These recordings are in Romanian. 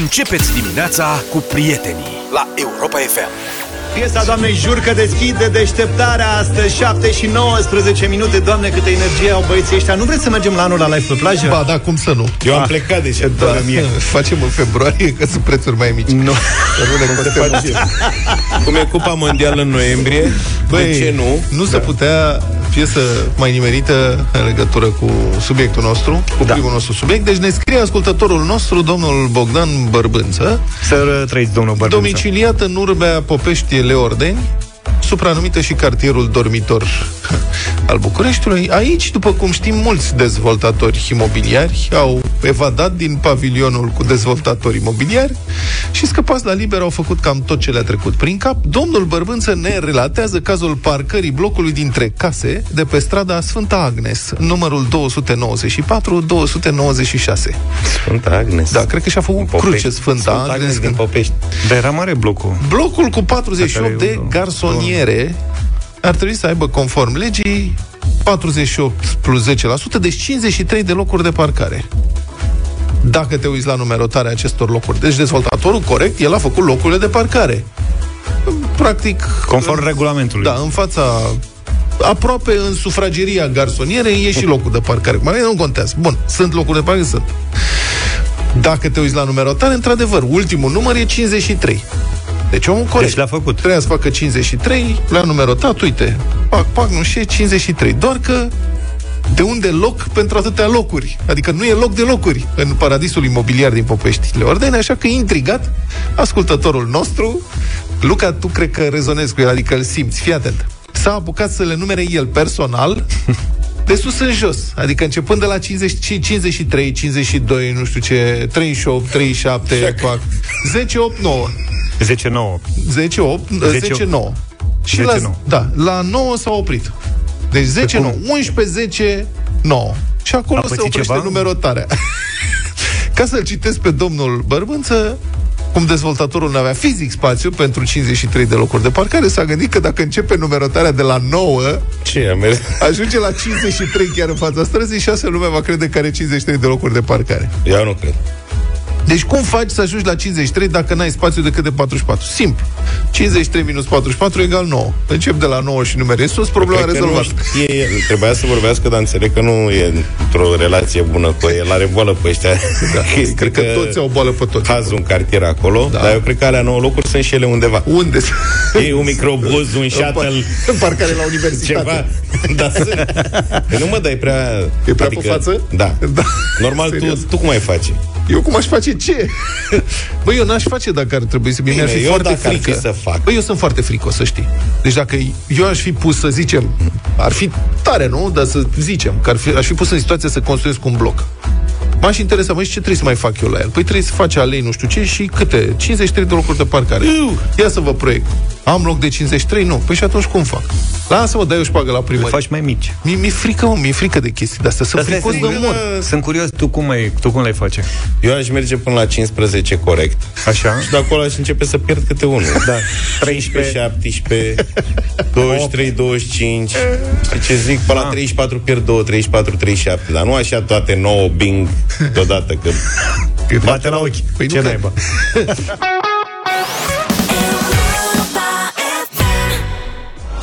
Începeți dimineața cu prietenii la Europa FM. Piesa doamnei Jurcă deschide deșteptarea astăzi 7 și 19 minute Doamne, câtă energie au băieții ăștia Nu vreți să mergem la anul la live pe plajă? Ba, da, cum să nu? Eu am ah. plecat deja, da, mie. Facem în februarie, că sunt prețuri mai mici Nu, nu ne face. Cum e Cupa Mondială în noiembrie Băi, De ce nu? Nu da. se putea piesă mai nimerită în legătură cu subiectul nostru, cu da. primul nostru subiect. Deci ne scrie ascultătorul nostru, domnul Bogdan Bărbânță. Să trăiți, domnul Bărbânță. Domiciliat în Urbea Popești Leordeni, supranumită și cartierul dormitor al Bucureștiului. Aici, după cum știm, mulți dezvoltatori imobiliari au evadat din pavilionul cu dezvoltatori imobiliari și scăpați la liber au făcut cam tot ce le-a trecut prin cap. Domnul Bărbânță ne relatează cazul parcării blocului dintre case de pe strada Sfânta Agnes, numărul 294-296. Sfânta Agnes? Da, cred că și-a făcut cruce Sfânta, Sfânta Agnes, Agnes din Popești. Dar era mare blocul. Blocul cu 48 de garsoniere ar trebui să aibă, conform legii, 48 plus 10%, deci 53 de locuri de parcare. Dacă te uiți la numerotarea acestor locuri. Deci dezvoltatorul corect, el a făcut locurile de parcare. Practic... Conform în, regulamentului. Da, în fața aproape în sufrageria garsonierei e și locul de parcare. Mai nu contează. Bun, sunt locuri de parcare? Sunt. Dacă te uiți la numerotare, într-adevăr, ultimul număr e 53. Deci omul corect. Deci l-a făcut. Trebuia să facă 53, le-a numerotat, uite, pac, pac, nu știu, 53. Doar că de unde loc pentru atâtea locuri? Adică nu e loc de locuri în paradisul imobiliar din Popeștile Ordene, așa că intrigat, ascultătorul nostru, Luca, tu cred că rezonezi cu el, adică îl simți, fii atent. S-a apucat să le numere el personal de sus în jos. Adică începând de la 50, 53, 52, nu știu ce, 38, 37, 10, 8, 9. 10, 9. 10, 8, 10, 10 9. Și 10, la, 9. Da, la 9 s-a oprit. Deci 10, 9. 11, 10, 9. Și acolo se oprește ceva? numerotarea. Ca să-l citesc pe domnul Bărbânță, cum dezvoltatorul nu avea fizic spațiu pentru 53 de locuri de parcare, s-a gândit că dacă începe numerotarea de la 9, Ce, ajunge la 53 chiar în fața străzii și așa lumea va crede că are 53 de locuri de parcare. Eu nu cred. Deci cum faci să ajungi la 53 dacă n-ai spațiu decât de 44? Simplu. 53 minus 44 egal 9. Încep de la 9 și numerezi sus, problema rezolvată. El trebuia să vorbească, dar înțeleg că nu e într-o relație bună cu el. Are boală pe ăștia. Da, cred că, că toți au boală pe toți. Cazul un cartier acolo, da. dar eu cred că alea 9 locuri sunt și ele undeva. Unde? E un microbuz, un shuttle. În parcare la universitate. Ceva. Da, sunt. Nu mă dai prea... E prea adică, pe față? Da. da. Normal, tu, tu cum ai face? Eu cum aș face ce? Băi, eu n-aș face dacă ar trebui să mi-ar fi foarte frică. Fi să fac. Băi, eu sunt foarte frică, să știi. Deci dacă eu aș fi pus, să zicem, ar fi tare, nu? Dar să zicem, că ar fi, aș fi pus în situația să construiesc un bloc. M-aș interesa, măi, ce trebuie să mai fac eu la el? Păi trebuie să faci alei nu știu ce și câte? 53 de locuri de parcare. Ia să vă proiect. Am loc de 53? Nu. Păi și atunci cum fac? Lasă-mă, dai o șpagă la primărie. faci mai mici. Mi- mi-e frică, mă, mi-e frică de chestii de astea. Sunt fricos de mor. Sunt curios, tu cum, ai, tu cum le face? Eu aș merge până la 15 corect. Așa? Și de acolo aș începe să pierd câte unul. Da. 13, 17, 23, 25. Și ce zic? Până la 34 ah. pierd 2, 34, 37. Dar nu așa toate 9 bing deodată. Că... Bate la ochi. Păi ce naiba?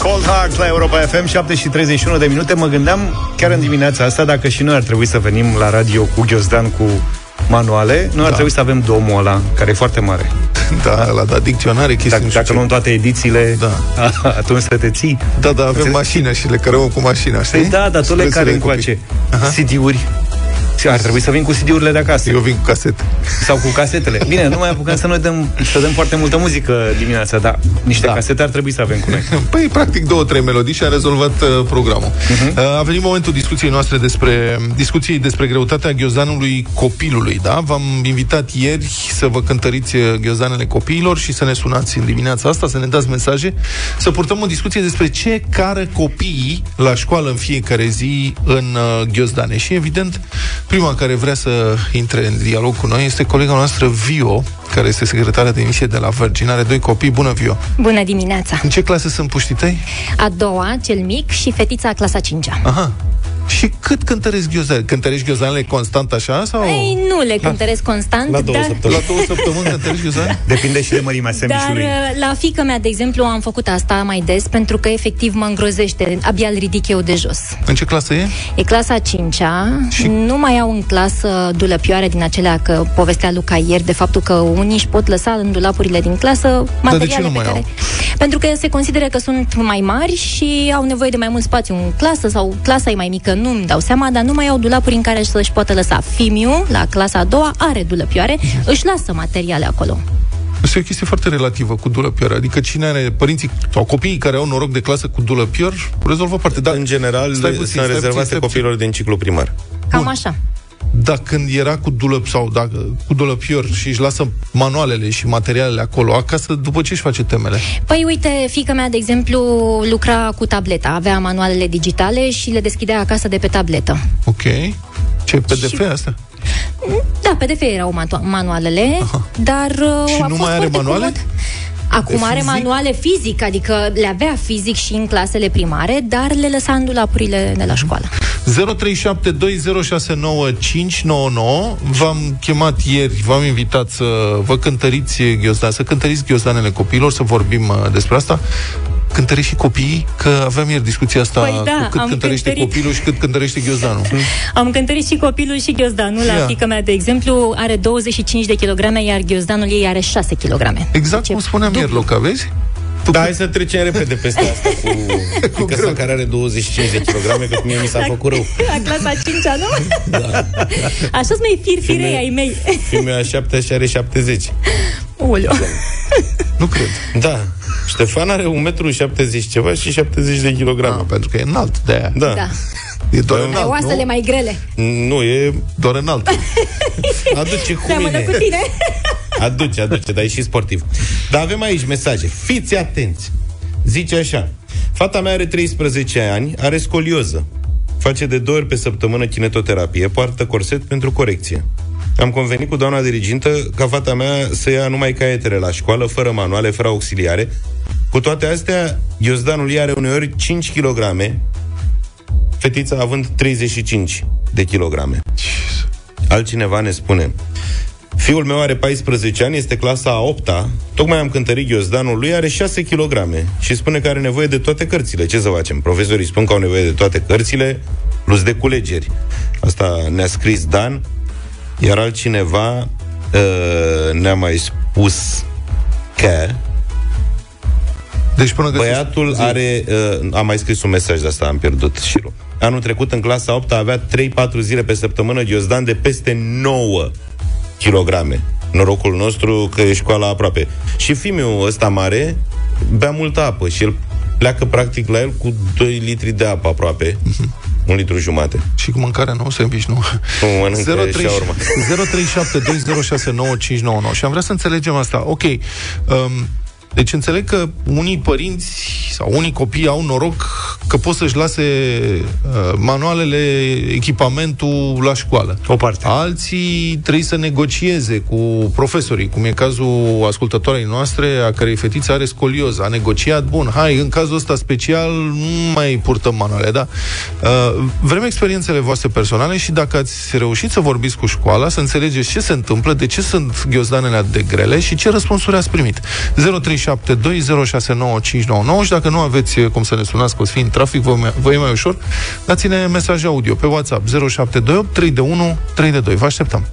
Cold Heart la Europa FM 7 și 31 de minute. Mă gândeam chiar în dimineața asta Dacă și noi ar trebui să venim la radio cu Ghiozdan Cu manuale Noi da. ar trebui să avem domul ăla Care e foarte mare. Da, la da, dicționare chestii Dacă, dacă luăm toate edițiile da. Atunci să te ții. Da, da, avem mașină și le cărăm cu mașina, știi? Păi da, dar tu le care încoace? CD-uri ar trebui să vin cu CD-urile de acasă. Eu vin cu casete. Sau cu casetele. Bine, nu mai apucăm să noi dăm, să dăm foarte multă muzică dimineața, dar niște da. casete ar trebui să avem cu noi. Păi, practic, două, trei melodii și a rezolvat uh, programul. Uh-huh. Uh, a venit momentul discuției noastre despre discuției despre greutatea ghiozdanului copilului, da? V-am invitat ieri să vă cântăriți uh, ghiozdanele copiilor și să ne sunați în dimineața asta, să ne dați mesaje, să purtăm o discuție despre ce care copiii la școală în fiecare zi în uh, ghiozdane. Și, evident, Prima care vrea să intre în dialog cu noi este colega noastră Vio, care este secretară de emisie de la Virgin. Are doi copii. Bună, Vio! Bună dimineața! În ce clasă sunt puștii tăi? A doua, cel mic, și fetița clasa 5 Aha. Și cât cântăresc ghiozdanele? Cântărești ghiozdanele constant așa? Sau? Ei, nu le cântăresc constant. La două dar... săptămâni. La două săptămâni cântărești ghiozdanele? Depinde și de mărimea Dar semișului. uh, la fică mea, de exemplu, am făcut asta mai des pentru că efectiv mă îngrozește. Abia îl ridic eu de jos. În ce clasă e? E clasa 5-a, Și- nu mai au în clasă dulăpioare din acelea că povestea Luca ieri de faptul că unii își pot lăsa în dulapurile din clasă materiale nu pe mai care... au? Pentru că se consideră că sunt mai mari și au nevoie de mai mult spațiu în clasă sau clasa e mai mică, nu-mi dau seama, dar nu mai au dulapuri în care să-și poată lăsa. Fimiu, la clasa a doua, are dulăpioare, își lasă materiale acolo. Este o chestie foarte relativă cu dulăpior. Adică cine are părinții sau copiii care au noroc de clasă cu dulăpior, rezolvă parte. Dar În general, stai puțin, sunt stai puțin, rezervate stai puțin. copiilor din ciclu primar. Cam Bun. așa. Dar când era cu dulăp sau dacă, cu dulăpior și își lasă manualele și materialele acolo, acasă, după ce își face temele? Păi uite, fica mea, de exemplu, lucra cu tableta, avea manualele digitale și le deschidea acasă de pe tabletă. Ok. Ce PDF Și- astea? Da, PDF erau manu- manualele, Aha. dar uh, Și a nu fost mai are foarte manuale? comod. Acum De are fizic? manuale fizic, adică le avea fizic și în clasele primare, dar le lăsa în dulapurile de la școală. 0372069599 V-am chemat ieri, v-am invitat să vă cântăriți ghiozdan, să cântăriți ghiozdanele copiilor, să vorbim uh, despre asta. Cântărești și copiii? Că aveam ieri discuția asta Păi da, cu cât am cântărește cântărit. copilul și cât cântărește ghiozdanul. Am cântărit și copilul și ghiozdanul la Ia. fica mea, de exemplu, are 25 de kilograme, iar ghiozdanul ei are 6 kilograme. Exact cum spuneam ieri, Luca, vezi? Tu Da, hai să trecem repede peste asta cu, cu greu. care are 25 de kilograme, că mie mi s-a făcut rău. La clasa 5 nu? Da. Așa sunt mai firfirei Filme- ai mei. Fiul a 7 și are 70. Uleu. Nu cred. Da. Ștefan are 1,70 m ceva și 70 de Ah, kilograme. pentru că e înalt de aia. Da. Da. E doar Pe Pe înalt, oasele nu? mai grele. Nu, e... Doar înalt. Aduce cu Seamănă mine. cu tine. Aduce, aduce, dar e și sportiv. Dar avem aici mesaje. Fiți atenți. Zice așa. Fata mea are 13 ani, are scolioză. Face de două ori pe săptămână kinetoterapie, poartă corset pentru corecție. Am convenit cu doamna dirigintă ca fata mea să ia numai caietele la școală, fără manuale, fără auxiliare. Cu toate astea, ghiozdanul ei are uneori 5 kg, fetița având 35 de kilograme. Altcineva ne spune Fiul meu are 14 ani, este clasa a 8 Tocmai am cântărit ghiozdanul lui, are 6 kg Și spune că are nevoie de toate cărțile Ce să facem? Profesorii spun că au nevoie de toate cărțile Plus de culegeri Asta ne-a scris Dan Iar altcineva uh, ne-a mai spus că Deci până găsești... Băiatul are, uh, am mai scris un mesaj de asta, am pierdut șirul. Anul trecut, în clasa 8 avea 3-4 zile pe săptămână ghiozdan de peste 9 kilograme. Norocul nostru că e școala aproape. Și fiul ăsta mare bea multă apă și el pleacă practic la el cu 2 litri de apă aproape. Un litru jumate. Și cu mâncarea nu, sandwich, nu. Nu mănâncă 03 și urmă. 0372069599 Și am vrea să înțelegem asta. Ok, um, deci înțeleg că unii părinți sau unii copii au noroc că pot să-și lase uh, manualele, echipamentul la școală. O parte. Alții trebuie să negocieze cu profesorii, cum e cazul ascultătoarei noastre, a cărei fetiță are scolioză. A negociat, bun, hai, în cazul ăsta special nu mai purtăm manuale, da? Uh, vrem experiențele voastre personale și dacă ați reușit să vorbiți cu școala, să înțelegeți ce se întâmplă, de ce sunt ghiozdanele atât de grele și ce răspunsuri ați primit. 0372069599 și dacă nu aveți eh, cum să ne sunați, că o să fii în trafic, vă, vă e mai ușor, dați-ne mesaj audio pe WhatsApp 0728 3 de 1 3 de 2. Vă așteptăm!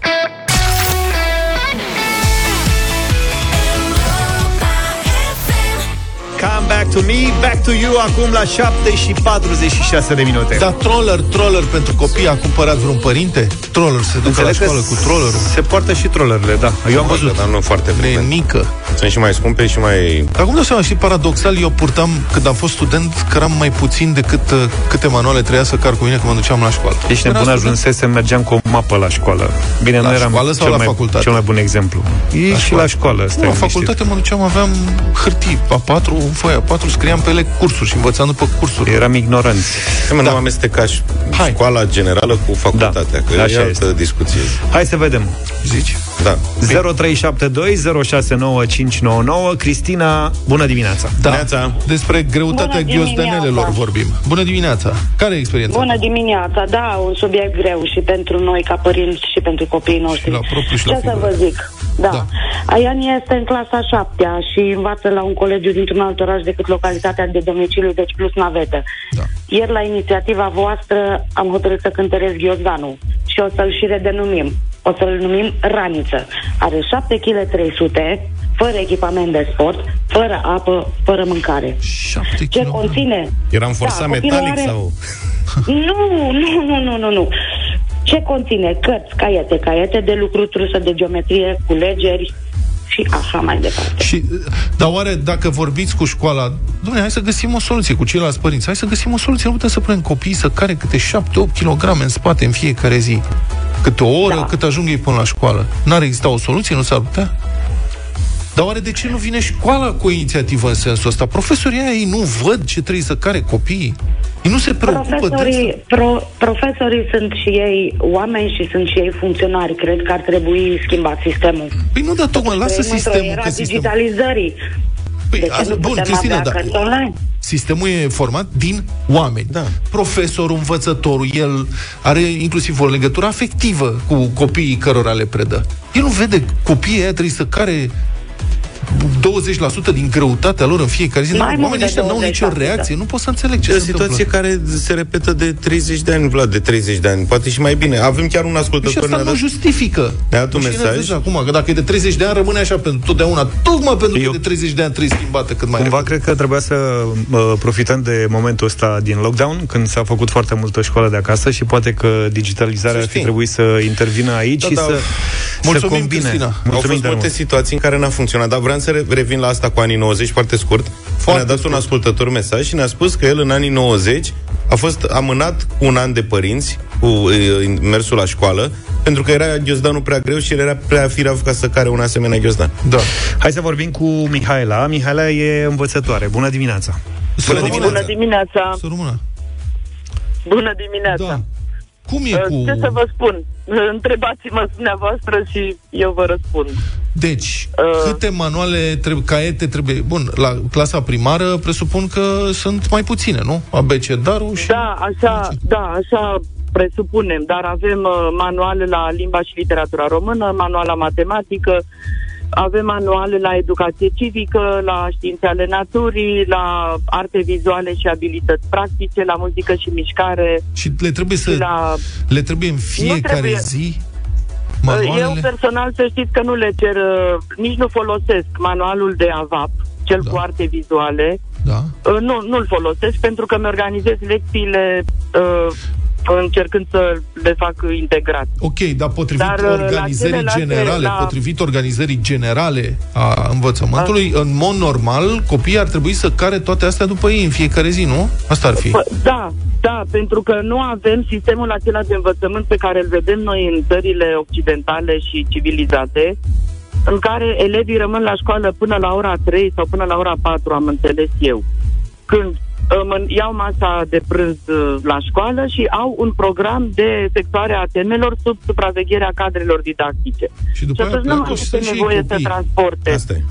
Back to me, back to you Acum la 7 și 46 de minute Dar troller, troller pentru copii a cumpărat vreun părinte? Troller, se ducă la Înțeleg că școală cu trollerul. Se poartă și trollerele, da Eu am văzut Dar nu foarte frecvent. Nenică. Sunt și mai scumpe și mai... Dar cum dau seama, și paradoxal, eu purtam, când am fost student, căram mai puțin decât uh, câte manuale trebuia să car cu mine când mă duceam la școală. Ești Când nebun eram student- ajunsesem, mergeam cu o mapă la școală Bine, La nu eram școală sau cel, la mai, facultate? cel mai bun exemplu E și la școală, stai La liniștit. facultate mă duceam, aveam hârtii A4, foaia A4, patru, scriam pe ele cursuri și învățam după cursuri. Eram ignoranți. Da. Nu amesteca Hai. școala generală cu facultatea, da. că Așa e altă discuție. Hai să vedem. Zici? Da. 0372 Cristina, bună dimineața. Da. Dimineața. Despre greutatea ghiozdanelelor vorbim. Bună dimineața. Care e experiența? Bună dimineața. Da, un subiect greu și pentru noi ca părinți și pentru copiii noștri. Și la propriu și la Ce să vă zic? Da. da. Aian este în clasa șaptea și învață la un colegiu dintr-un alt oraș decât localitatea de domiciliu, deci plus navetă. Da. Ieri, la inițiativa voastră, am hotărât să cântăresc ghiozdanul și o să-l și redenumim. O să-l numim Raniță. Are 7 kg 300, fără echipament de sport, fără apă, fără mâncare. 7 Ce conține? Era în forța da, metalic are... sau... Nu, nu, nu, nu, nu, nu. Ce conține? Cărți, caiete, caiete de lucru, trusă de geometrie, culegeri, și așa mai departe. Și, dar oare dacă vorbiți cu școala, domnule, hai să găsim o soluție cu ceilalți părinți, hai să găsim o soluție, nu putem să punem copiii să care câte 7-8 kg în spate în fiecare zi, câte o oră, da. cât ajung ei până la școală. N-ar exista o soluție? Nu s-ar putea? Dar oare de ce nu vine școala cu o inițiativă în sensul ăsta? Profesorii ei nu văd ce trebuie să care copiii? Ei nu se preocupă profesorii, de pro, profesorii sunt și ei oameni și sunt și ei funcționari. Cred că ar trebui schimbat sistemul. Păi nu, dar tocmai lasă sistemul. Era că digitalizării. Păi, de ce bun, Cristina, da. Sistemul e format din oameni. Da. Profesorul, învățătorul, el are inclusiv o legătură afectivă cu copiii cărora le predă. El nu vede copiii aia trebuie să care 20% din greutatea lor în fiecare zi. Mai Oamenii ăștia nu au nicio reacție. Nu pot să înțeleg ce e o situație care se repetă de 30 de ani, Vlad, de 30 de ani. Poate și mai bine. Avem chiar un ascultător. Și asta nu justifică. Ne-a dat un mesaj. Acum, că dacă e de 30 de ani, rămâne așa pentru totdeauna. Tocmai pentru că de 30 de ani trebuie schimbată cât mai Cumva cred că trebuia să uh, profităm de momentul ăsta din lockdown, când s-a făcut foarte multă școală de acasă și poate că digitalizarea ar fi trebuit să intervină aici da, și da. să, Mulțumim, să combine. Cristina. Mulțumim Au fost multe situații în care n-a funcționat, dar vreau să revin la asta cu anii 90, foarte scurt. Foarte ne-a dat scurt. un ascultător mesaj și ne-a spus că el în anii 90 a fost amânat un an de părinți cu uh, mersul la școală, pentru că era ghiozdanul prea greu și el era prea firav ca să care un asemenea ghiozdan. Da. Hai să vorbim cu Mihaela. Mihaela e învățătoare. Bună dimineața! Bună dimineața! Bună dimineața! Bună dimineața! Da. Cum e cu... Ce să vă spun? Întrebați-mă dumneavoastră și eu vă răspund. Deci, uh... câte manuale, trebuie, caiete trebuie... Bun, la clasa primară presupun că sunt mai puține, nu? Abecedarul și... Da, așa, da, așa presupunem, dar avem uh, manuale la limba și literatura română, manual la matematică, avem manuale la educație civică, la științe ale naturii, la arte vizuale și abilități practice, la muzică și mișcare. Și le trebuie să la... le trebuie în fiecare trebuie. zi manualele? Eu personal să știți că nu le cer, uh, nici nu folosesc manualul de AVAP, cel da. cu arte vizuale. Da. Uh, nu, nu-l folosesc pentru că mi organizez lecțiile uh, încercând să le fac integrat. Ok, dar potrivit dar, uh, organizării generale, la... potrivit organizării generale a învățământului, a... în mod normal, copiii ar trebui să care toate astea după ei în fiecare zi, nu? Asta ar fi. Da, da, pentru că nu avem sistemul acela de învățământ pe care îl vedem noi în țările occidentale și civilizate, în care elevii rămân la școală până la ora 3 sau până la ora 4, am înțeles eu. Când iau masa de prânz uh, la școală și au un program de efectuare a temelor sub supravegherea cadrelor didactice. Și după și aia nu mai este nevoie să transporte. Asta e.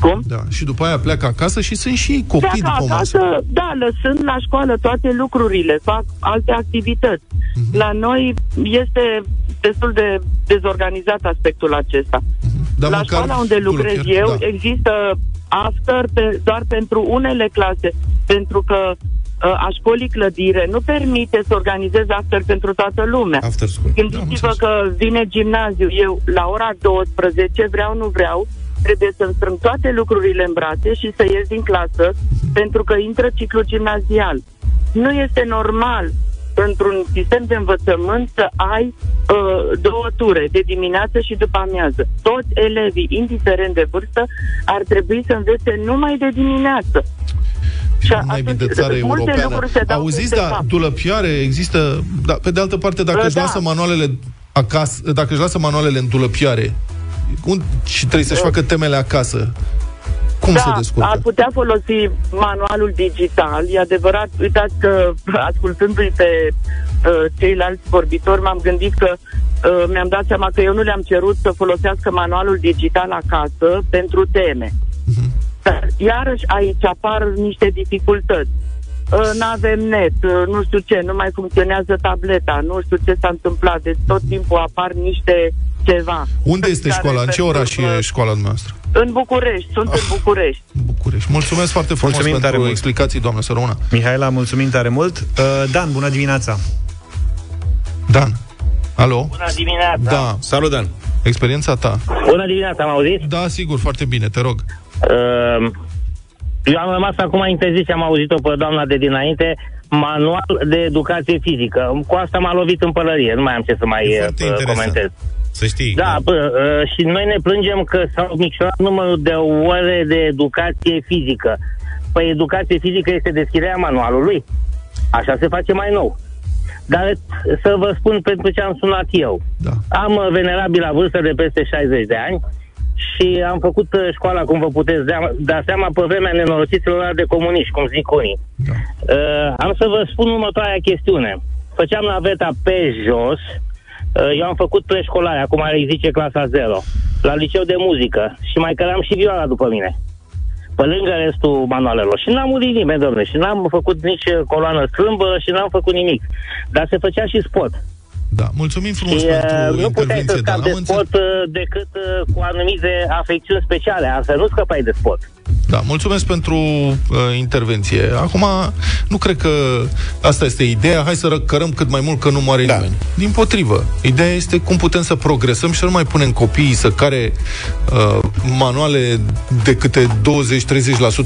Cum? Da, și după aia pleacă acasă și sunt și ei copii pleacă după acasă, masă. Da, lăsând la școală toate lucrurile, fac alte activități. Uh-huh. La noi este destul de dezorganizat aspectul acesta. Uh-huh. la școala unde lucrez eu da. există after pe, doar pentru unele clase, pentru că uh, a școlii clădire nu permite să organizeze after pentru toată lumea. After school. Gândiți-vă da, că vine gimnaziu, eu la ora 12, vreau, nu vreau, trebuie să-mi strâng toate lucrurile în brațe și să ies din clasă, pentru că intră ciclul gimnazial. Nu este normal într-un sistem de învățământ să ai uh, două ture, de dimineață și după amiază. Toți elevii, indiferent de vârstă, ar trebui să învețe numai de dimineață. Și mai bine de țară europeană. Auziți, da, dulăpioare există... Da, pe de altă parte, dacă da. își lasă manualele acasă, dacă își lasă manualele în dulăpioare un, și trebuie să-și da. facă temele acasă, Cum da, se descurcă? ar putea folosi manualul digital. E adevărat, uitați că ascultându-i pe uh, ceilalți vorbitori, m-am gândit că uh, mi-am dat seama că eu nu le-am cerut să folosească manualul digital acasă pentru teme. Uh-huh. Iarăși aici apar niște dificultăți. Uh, nu avem net, uh, nu știu ce, nu mai funcționează tableta, nu știu ce s-a întâmplat, deci tot timpul apar niște ceva. Unde este școala? În ce oraș e școala noastră? În București, sunt în București. București. Mulțumesc foarte frumos mulțumim pentru tare explicații, doamnă Sărăuna. Mihaela, mulțumim tare mult. Uh, Dan, bună dimineața. Dan, alo? Bună dimineața. Da. Salut, Dan. Experiența ta. Bună dimineața, am auzit? Da, sigur, foarte bine, te rog. Uh, eu am rămas acum interzis, am auzit-o pe doamna de dinainte, manual de educație fizică. Cu asta m-a lovit în pălărie, nu mai am ce să mai uh, comentez. Să știi. Da, că... uh, și noi ne plângem că s-au micșorat numărul de ore de educație fizică. Păi educație fizică este deschiderea manualului. Așa se face mai nou. Dar să vă spun pentru ce am sunat eu. Da. Am uh, venerabil la vârstă de peste 60 de ani și am făcut uh, școala, cum vă puteți da, da seama, pe vremea nenorociților de comuniști, cum zic unii. Da. Uh, am să vă spun următoarea chestiune. Făceam naveta pe jos, uh, eu am făcut preșcolare, acum îi zice clasa 0, la liceu de muzică și mai căram și vioara după mine pe lângă restul manualelor. Și n-am murit nimeni, domnule, și n-am făcut nici coloană strâmbă și n-am făcut nimic. Dar se făcea și spot. Da, mulțumim frumos și, pentru uh, Nu puteai să scapi de spot uh, decât uh, cu anumite afecțiuni speciale, altfel nu scăpai de spot. Da, mulțumesc pentru uh, intervenție. Acum, nu cred că asta este ideea. Hai să răcărăm cât mai mult că nu moare da. nimeni. Din potrivă. Ideea este cum putem să progresăm și să nu mai punem copiii să care uh, manuale de câte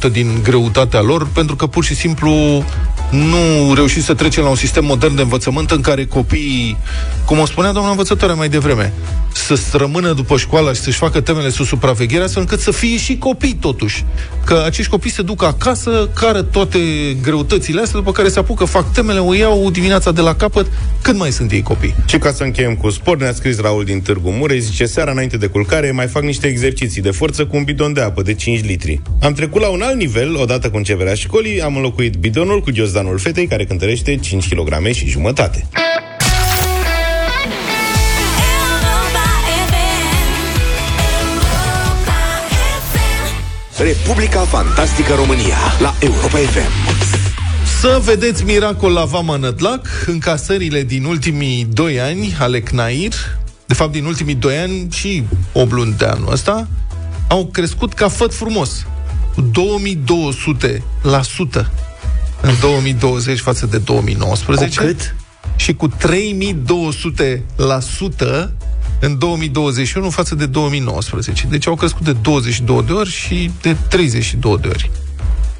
20-30% din greutatea lor, pentru că pur și simplu nu reușim să trecem la un sistem modern de învățământ în care copiii, cum o spunea doamna învățătoare mai devreme, să rămână după școală și să-și facă temele sub supraveghere, astfel încât să fie și copii totuși că acești copii se duc acasă, cară toate greutățile astea, după care se apucă, fac temele, o iau dimineața de la capăt, când mai sunt ei copii. Și ca să încheiem cu sport, ne-a scris Raul din Târgu Mureș, zice, seara înainte de culcare mai fac niște exerciții de forță cu un bidon de apă de 5 litri. Am trecut la un alt nivel, odată cu începerea școlii, am înlocuit bidonul cu ghiozdanul fetei, care cântărește 5 kg și jumătate. Republica Fantastică România la Europa FM. Să vedeți miracol la Vama Nădlac, încasările din ultimii 2 ani ale CNAIR, de fapt din ultimii 2 ani și 8 luni de anul ăsta, au crescut ca făt frumos. 2200 la sută în 2020 față de 2019. Cu cât? Și cu 3200 la sută în 2021 față de 2019. Deci au crescut de 22 de ori și de 32 de ori.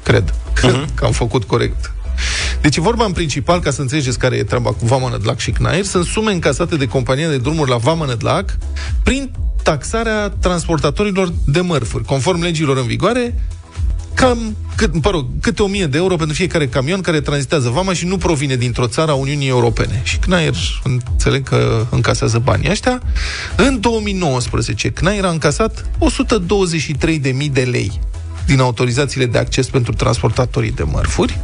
Cred uh-huh. că am făcut corect. Deci vorba în principal, ca să înțelegeți care e treaba cu Vama Nădlac și CNAIR, sunt sume încasate de compania de drumuri la Vama Nădlac prin taxarea transportatorilor de mărfuri. Conform legilor în vigoare, cam, cât, mă rog, câte o mie de euro pentru fiecare camion care tranzitează vama și nu provine dintr-o țară a Uniunii Europene. Și CNAIR, înțeleg că încasează banii ăștia. În 2019, CNAIR a încasat 123.000 de lei din autorizațiile de acces pentru transportatorii de mărfuri.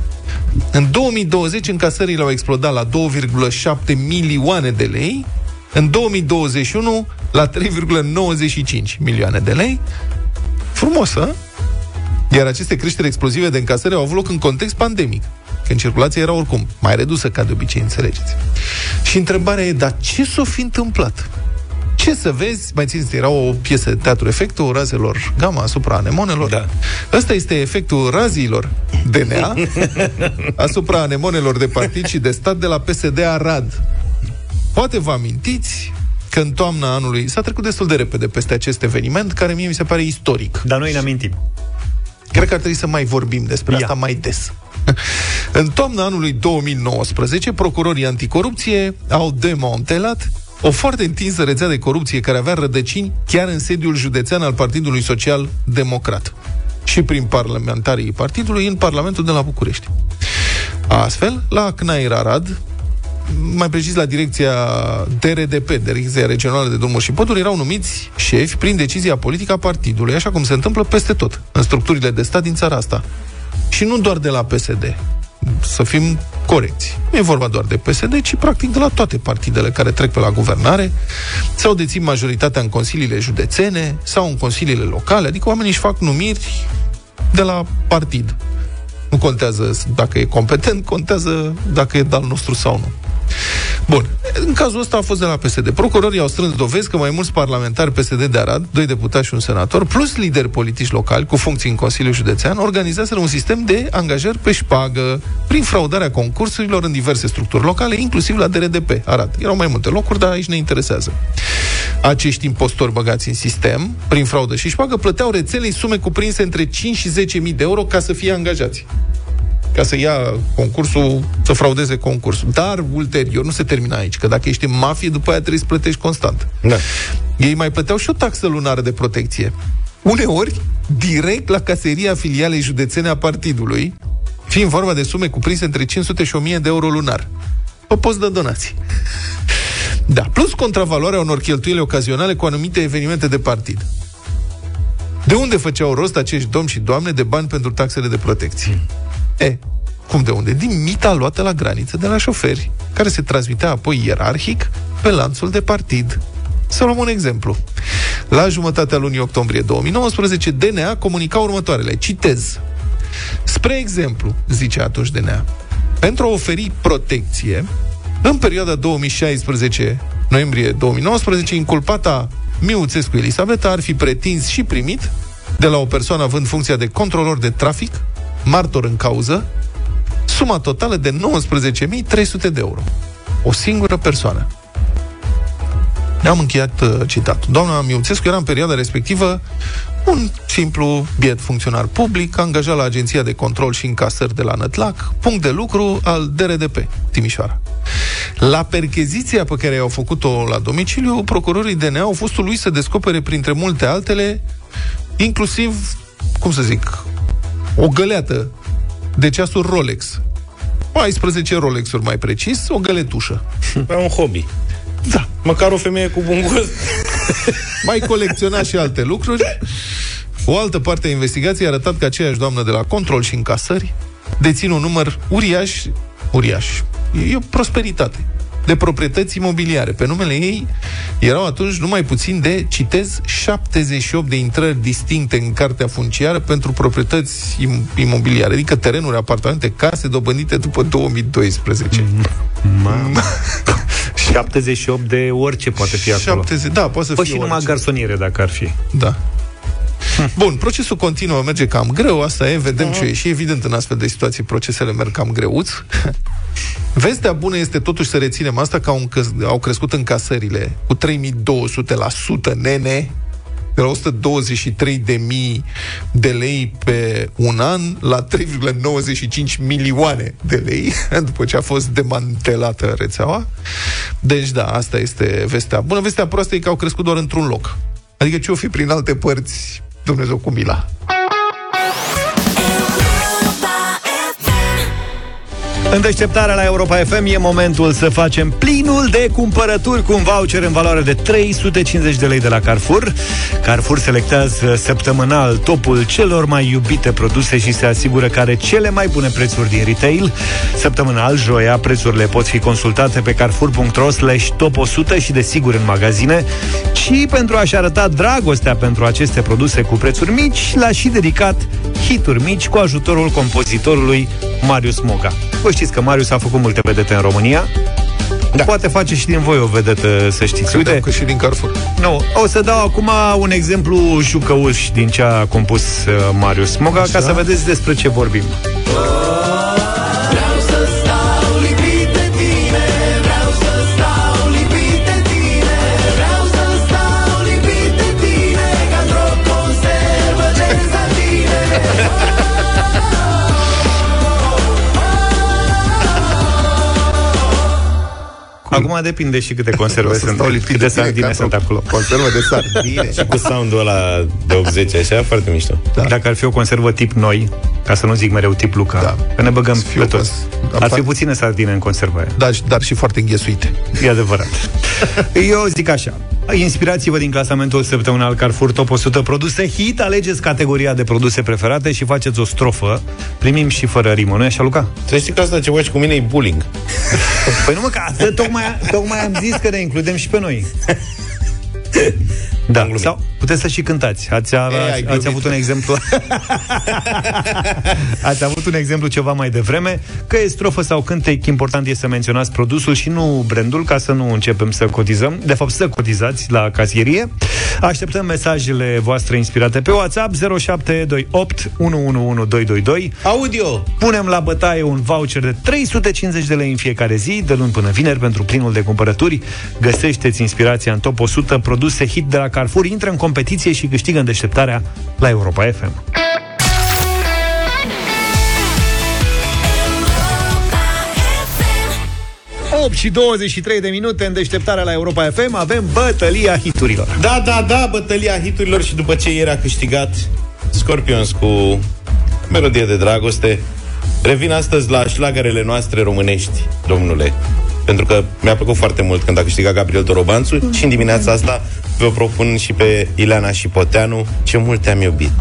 În 2020, încasările au explodat la 2,7 milioane de lei, în 2021 la 3,95 milioane de lei. Frumos, a? Iar aceste creșteri explozive de încasări au avut loc în context pandemic, când circulația era oricum mai redusă ca de obicei, înțelegeți. Și întrebarea e, dar ce s-o fi întâmplat? Ce să vezi? Mai țineți, era o piesă de teatru, efectul razelor gamma asupra anemonelor. Da. Ăsta este efectul raziilor DNA asupra anemonelor de partid și de stat de la PSD Arad. Poate vă amintiți că în toamna anului s-a trecut destul de repede peste acest eveniment, care mie mi se pare istoric. Dar noi ne amintim. Cred că ar trebui să mai vorbim despre Ia. asta mai des. în toamna anului 2019, procurorii anticorupție au demontelat o foarte întinsă rețea de corupție care avea rădăcini chiar în sediul județean al Partidului Social Democrat și prin parlamentarii partidului în Parlamentul de la București. Astfel, la CNAIR Arad, mai precis la direcția DRDP, Direcția Regională de Drumuri și Poduri, erau numiți șefi prin decizia politică a partidului, așa cum se întâmplă peste tot, în structurile de stat din țara asta. Și nu doar de la PSD. Să fim corecți. Nu e vorba doar de PSD, ci practic de la toate partidele care trec pe la guvernare sau dețin majoritatea în consiliile județene sau în consiliile locale, adică oamenii își fac numiri de la partid. Nu contează dacă e competent, contează dacă e dal nostru sau nu. Bun. În cazul ăsta a fost de la PSD. Procurorii au strâns dovezi că mai mulți parlamentari PSD de Arad, doi deputați și un senator, plus lideri politici locali cu funcții în Consiliul Județean, organizaseră un sistem de angajări pe șpagă prin fraudarea concursurilor în diverse structuri locale, inclusiv la DRDP, Arad. Erau mai multe locuri, dar aici ne interesează. Acești impostori băgați în sistem, prin fraudă și șpagă, plăteau rețelei sume cuprinse între 5 și 10.000 de euro ca să fie angajați ca să ia concursul, să fraudeze concursul. Dar ulterior nu se termina aici, că dacă ești în mafie, după aia trebuie să plătești constant. Da. Ei mai plăteau și o taxă lunară de protecție. Uneori, direct la caseria filialei județene a partidului, fiind vorba de sume cuprinse între 500 și 1000 de euro lunar. Pe post de donații. Da, plus contravaloarea unor cheltuieli ocazionale cu anumite evenimente de partid. De unde făceau rost acești domni și doamne de bani pentru taxele de protecție? E, cum de unde? Din mita luată la graniță de la șoferi, care se transmitea apoi ierarhic pe lanțul de partid. Să luăm un exemplu. La jumătatea lunii octombrie 2019, DNA comunica următoarele. Citez. Spre exemplu, zice atunci DNA, pentru a oferi protecție, în perioada 2016 noiembrie 2019, inculpata Miuțescu Elisabeta ar fi pretins și primit de la o persoană având funcția de controlor de trafic martor în cauză, suma totală de 19.300 de euro. O singură persoană. Ne-am încheiat uh, citatul. Doamna Miuțescu era în perioada respectivă un simplu biet funcționar public, angajat la Agenția de Control și Încasări de la Nătlac, punct de lucru al DRDP, Timișoara. La percheziția pe care i-au făcut-o la domiciliu, procurorii DNA au fost lui să descopere, printre multe altele, inclusiv, cum să zic, o găleată de ceasuri Rolex. 14 Rolex-uri mai precis, o găletușă. Pe un hobby. Da. Măcar o femeie cu bun gust. mai colecționa și alte lucruri. O altă parte a investigației a arătat că aceeași doamnă de la control și încasări deține un număr uriaș, uriaș. E o prosperitate de proprietăți imobiliare. Pe numele ei erau atunci numai puțin de, citez, 78 de intrări distincte în cartea funciară pentru proprietăți imobiliare, adică terenuri, apartamente, case dobândite după 2012. Mamă. 78 de orice poate fi acolo. 70, da, poate să fie și orice. numai garsoniere, dacă ar fi. Da. Bun, procesul continuă, merge cam greu, asta e, vedem ce e. Și evident, în astfel de situații, procesele merg cam greuți. Vestea bună este totuși să reținem asta că au, încă, au crescut încasările cu 3200% nene, de la 123 de mii de lei pe un an la 3,95 milioane de lei, după ce a fost demantelată rețeaua. Deci da, asta este vestea bună. Vestea proastă e că au crescut doar într-un loc. Adică ce o fi prin alte părți, Dumnezeu cu mila. În deșteptarea la Europa FM e momentul să facem plinul de cumpărături cu un voucher în valoare de 350 de lei de la Carrefour. Carrefour selectează săptămânal topul celor mai iubite produse și se asigură că are cele mai bune prețuri din retail. Săptămânal, joia, prețurile pot fi consultate pe carrefour.ro slash top 100 și desigur în magazine. Și pentru a-și arăta dragostea pentru aceste produse cu prețuri mici, l-a și dedicat hituri mici cu ajutorul compozitorului Marius Moga. Vă știți că Marius a făcut multe vedete în România. Da. Poate face și din voi o vedetă, să știți. Uite, că și din Carrefour. Nu, o să dau acum un exemplu jucăuș din ce a compus uh, Marius Moga, Așa? ca să vedeți despre ce vorbim. Acum depinde și câte conserve sunt, câte sardine sunt acolo. Conservă de sardine. și cu sound-ul ăla de 80, așa, foarte mișto. Da. Dacă ar fi o conservă tip noi, ca să nu zic mereu tip Luca, da. că ne băgăm pe toți. Ar fi puține sardine în conservă aia. Da, dar și foarte înghesuite. E adevărat. Eu zic așa, Inspirați-vă din clasamentul săptămânal Carrefour Top 100 produse hit, alegeți categoria de produse preferate și faceți o strofă. Primim și fără rimă, nu așa, Luca? Trebuie să că asta ce faci cu mine e bullying. Păi nu mă, că atât tocmai, tocmai am zis că ne includem și pe noi. Da, sau puteți să și cântați. Ați, a, Ei, ați avut un exemplu. Ați avut un exemplu ceva mai devreme. Că e strofă sau cântec Important e să menționați produsul și nu brandul Ca să nu începem să cotizăm. De fapt să cotizați la casierie. Așteptăm mesajele voastre inspirate pe WhatsApp 0728 111222 Audio! Punem la bătaie un voucher de 350 de lei în fiecare zi De luni până vineri pentru plinul de cumpărături. Găsește-ți inspirația în top 100 Produse hit de la Carrefour Intră în competiție și câștigă în deșteptarea la Europa FM. și 23 de minute în deșteptarea la Europa FM avem bătălia hiturilor. Da, da, da, bătălia hiturilor și după ce ieri a câștigat Scorpions cu melodie de dragoste, revin astăzi la șlagarele noastre românești, domnule. Pentru că mi-a plăcut foarte mult când a câștigat Gabriel Torobanțu mm. și în dimineața asta vă propun și pe Ileana și Poteanu Ce mult te-am iubit.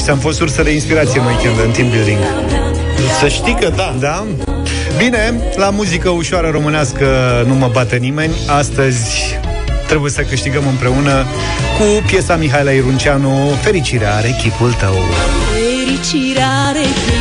Deci am fost sursă de inspirație în weekend în team building. Să știi că da. Da? Bine, la muzică ușoară românească nu mă bate nimeni. Astăzi trebuie să câștigăm împreună cu piesa Mihaela Irunceanu Fericirea are chipul tău. Fericirea are chipul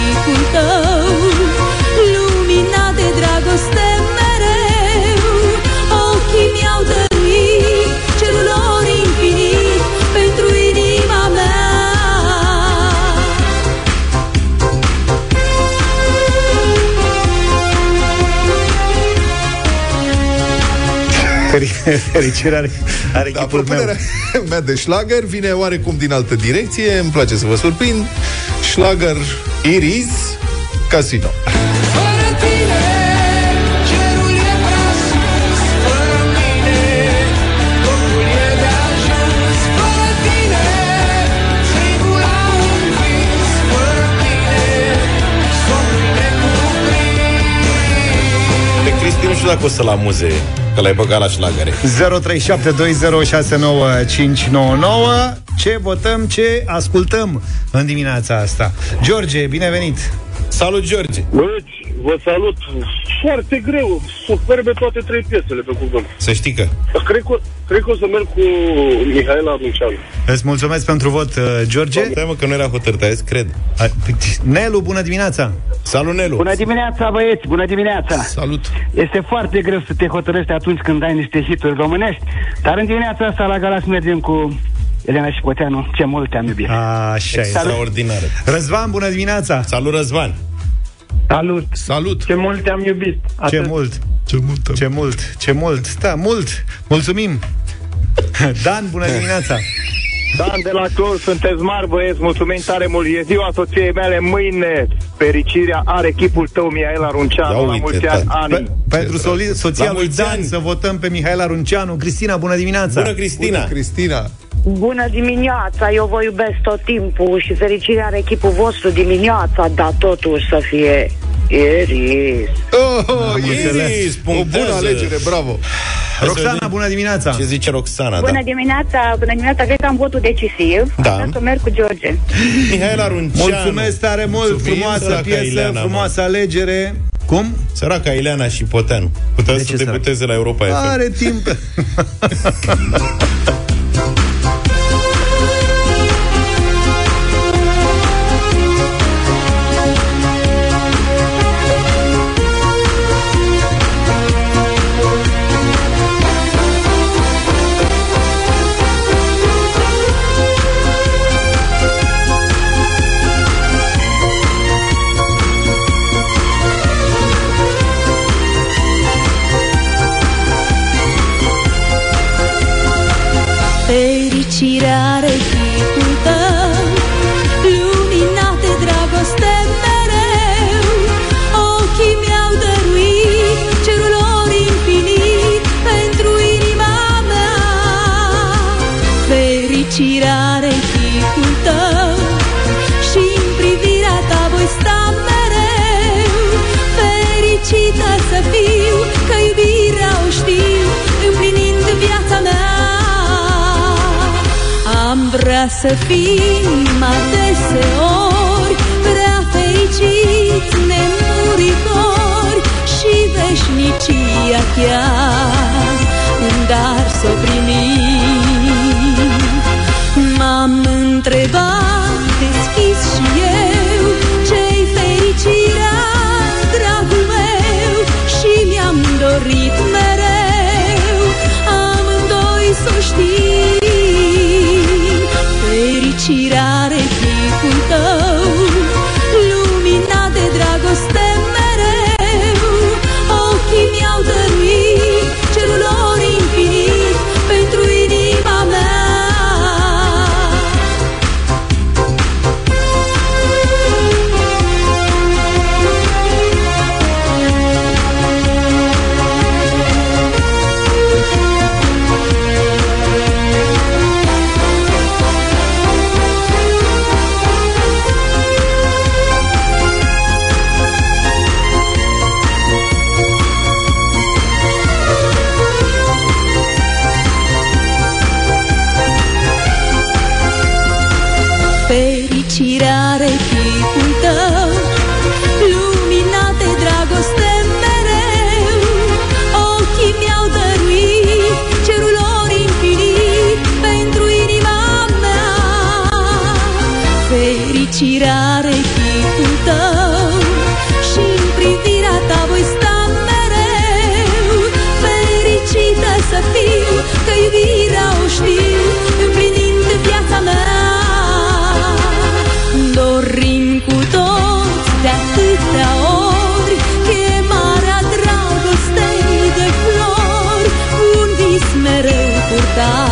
Fericirea are, are da, chipul meu. mea de șlagăr vine oarecum din altă direcție. Îmi place să vă surprind. Șlagăr Iris Casino. Știu dacă o să-l amuze Că l-ai băgat la șlagăre. 0372069599 Ce votăm, ce ascultăm în dimineața asta? George, bine venit Salut, George. Băieți, vă salut. Foarte greu, superbe toate trei piesele pe cuvânt. Să știi că. Cred că, cred că o să merg cu Mihaela Runceanu Îți mulțumesc pentru vot, uh, George. Stai mă că nu era hotărât, azi, cred păi, Nelu, bună dimineața. Salut, Nelu. Bună dimineața, băieți, bună dimineața. Salut. Este foarte greu să te hotărăști atunci când ai niște hituri românești Dar în dimineața asta la Galați mergem cu Elena și Poteanu, ce mult te-am iubit. Așa Extraordinar. Răzvan, bună dimineața! Salut, Răzvan! Salut! Salut! Ce mult te-am iubit! Atât. Ce mult! Ce mult! Ce mult! Ce mult! Da, mult! Mulțumim! Dan, bună dimineața! Dan de la Cluj, sunteți mari băieți, mulțumim tare mult. E ziua soției mele mâine. Fericirea are echipul tău, Mihaela Runceanu, la mulți ani, da. ani. Pe, pentru so- soția lui Dan să votăm pe Mihaela Runceanu. Cristina, bună dimineața! Bună, Cristina! Bună, Cristina! Bună dimineața, eu vă iubesc tot timpul și fericirea are echipul vostru dimineața, dar totuși să fie Iris. Oh, oh Iris, o bună alegere, bravo. Roxana, bună dimineața! Ce zice Roxana? Bună da. dimineața, bună dimineța, cred că am votul decisiv. Da. să merg cu George. Mihaela Runceanu. Mulțumesc tare mult, Mulțumim, frumoasă piesă, Ileana, frumoasă mă. alegere. Cum? Săraca Ileana și Poteanu. Putea să debuteze la Europa FM. Are timp. mereu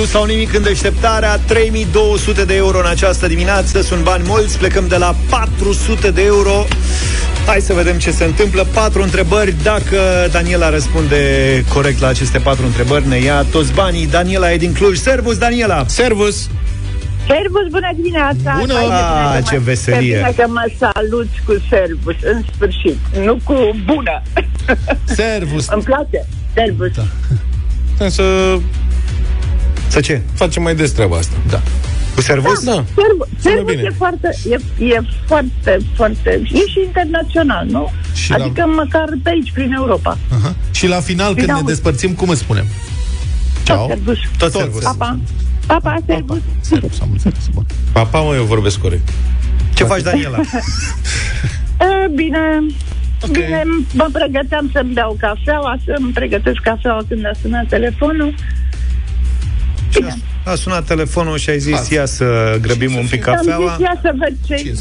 Dublu sau nimic în deșteptarea 3200 de euro în această dimineață Sunt bani mulți, plecăm de la 400 de euro Hai să vedem ce se întâmplă Patru întrebări Dacă Daniela răspunde corect la aceste patru întrebări Ne ia toți banii Daniela e din Cluj Servus, Daniela Servus Servus, bună dimineața! Bună! Hai, Ah, bine că ce mă- veselie. Bine că mă saluți cu servus, în sfârșit. Nu cu bună. Servus Îmi place. Servus. Da. Să Să ce? facem mai des treaba asta Da Cu servus? Da, Servus, Sună servus bine. e foarte, e, e foarte, foarte... E și internațional, nu? Și la- adică măcar pe aici, prin Europa. Aha. Și la final, când Bine, ne auzi. despărțim, cum îți spunem? Tot Ciao. servus. Tot servus Pa, pa. Pa, pa, servus. Servus, am înțeles. Bun. Papa, mă, eu vorbesc corect Ce faci, Daniela? E, bine, okay. bine, mă pregăteam să-mi beau cafeaua, să-mi pregătesc cafeaua când a sunat telefonul. Bine. A sunat telefonul și ai zis Ia să grăbim un pic Am cafeaua zis, ia să văd ce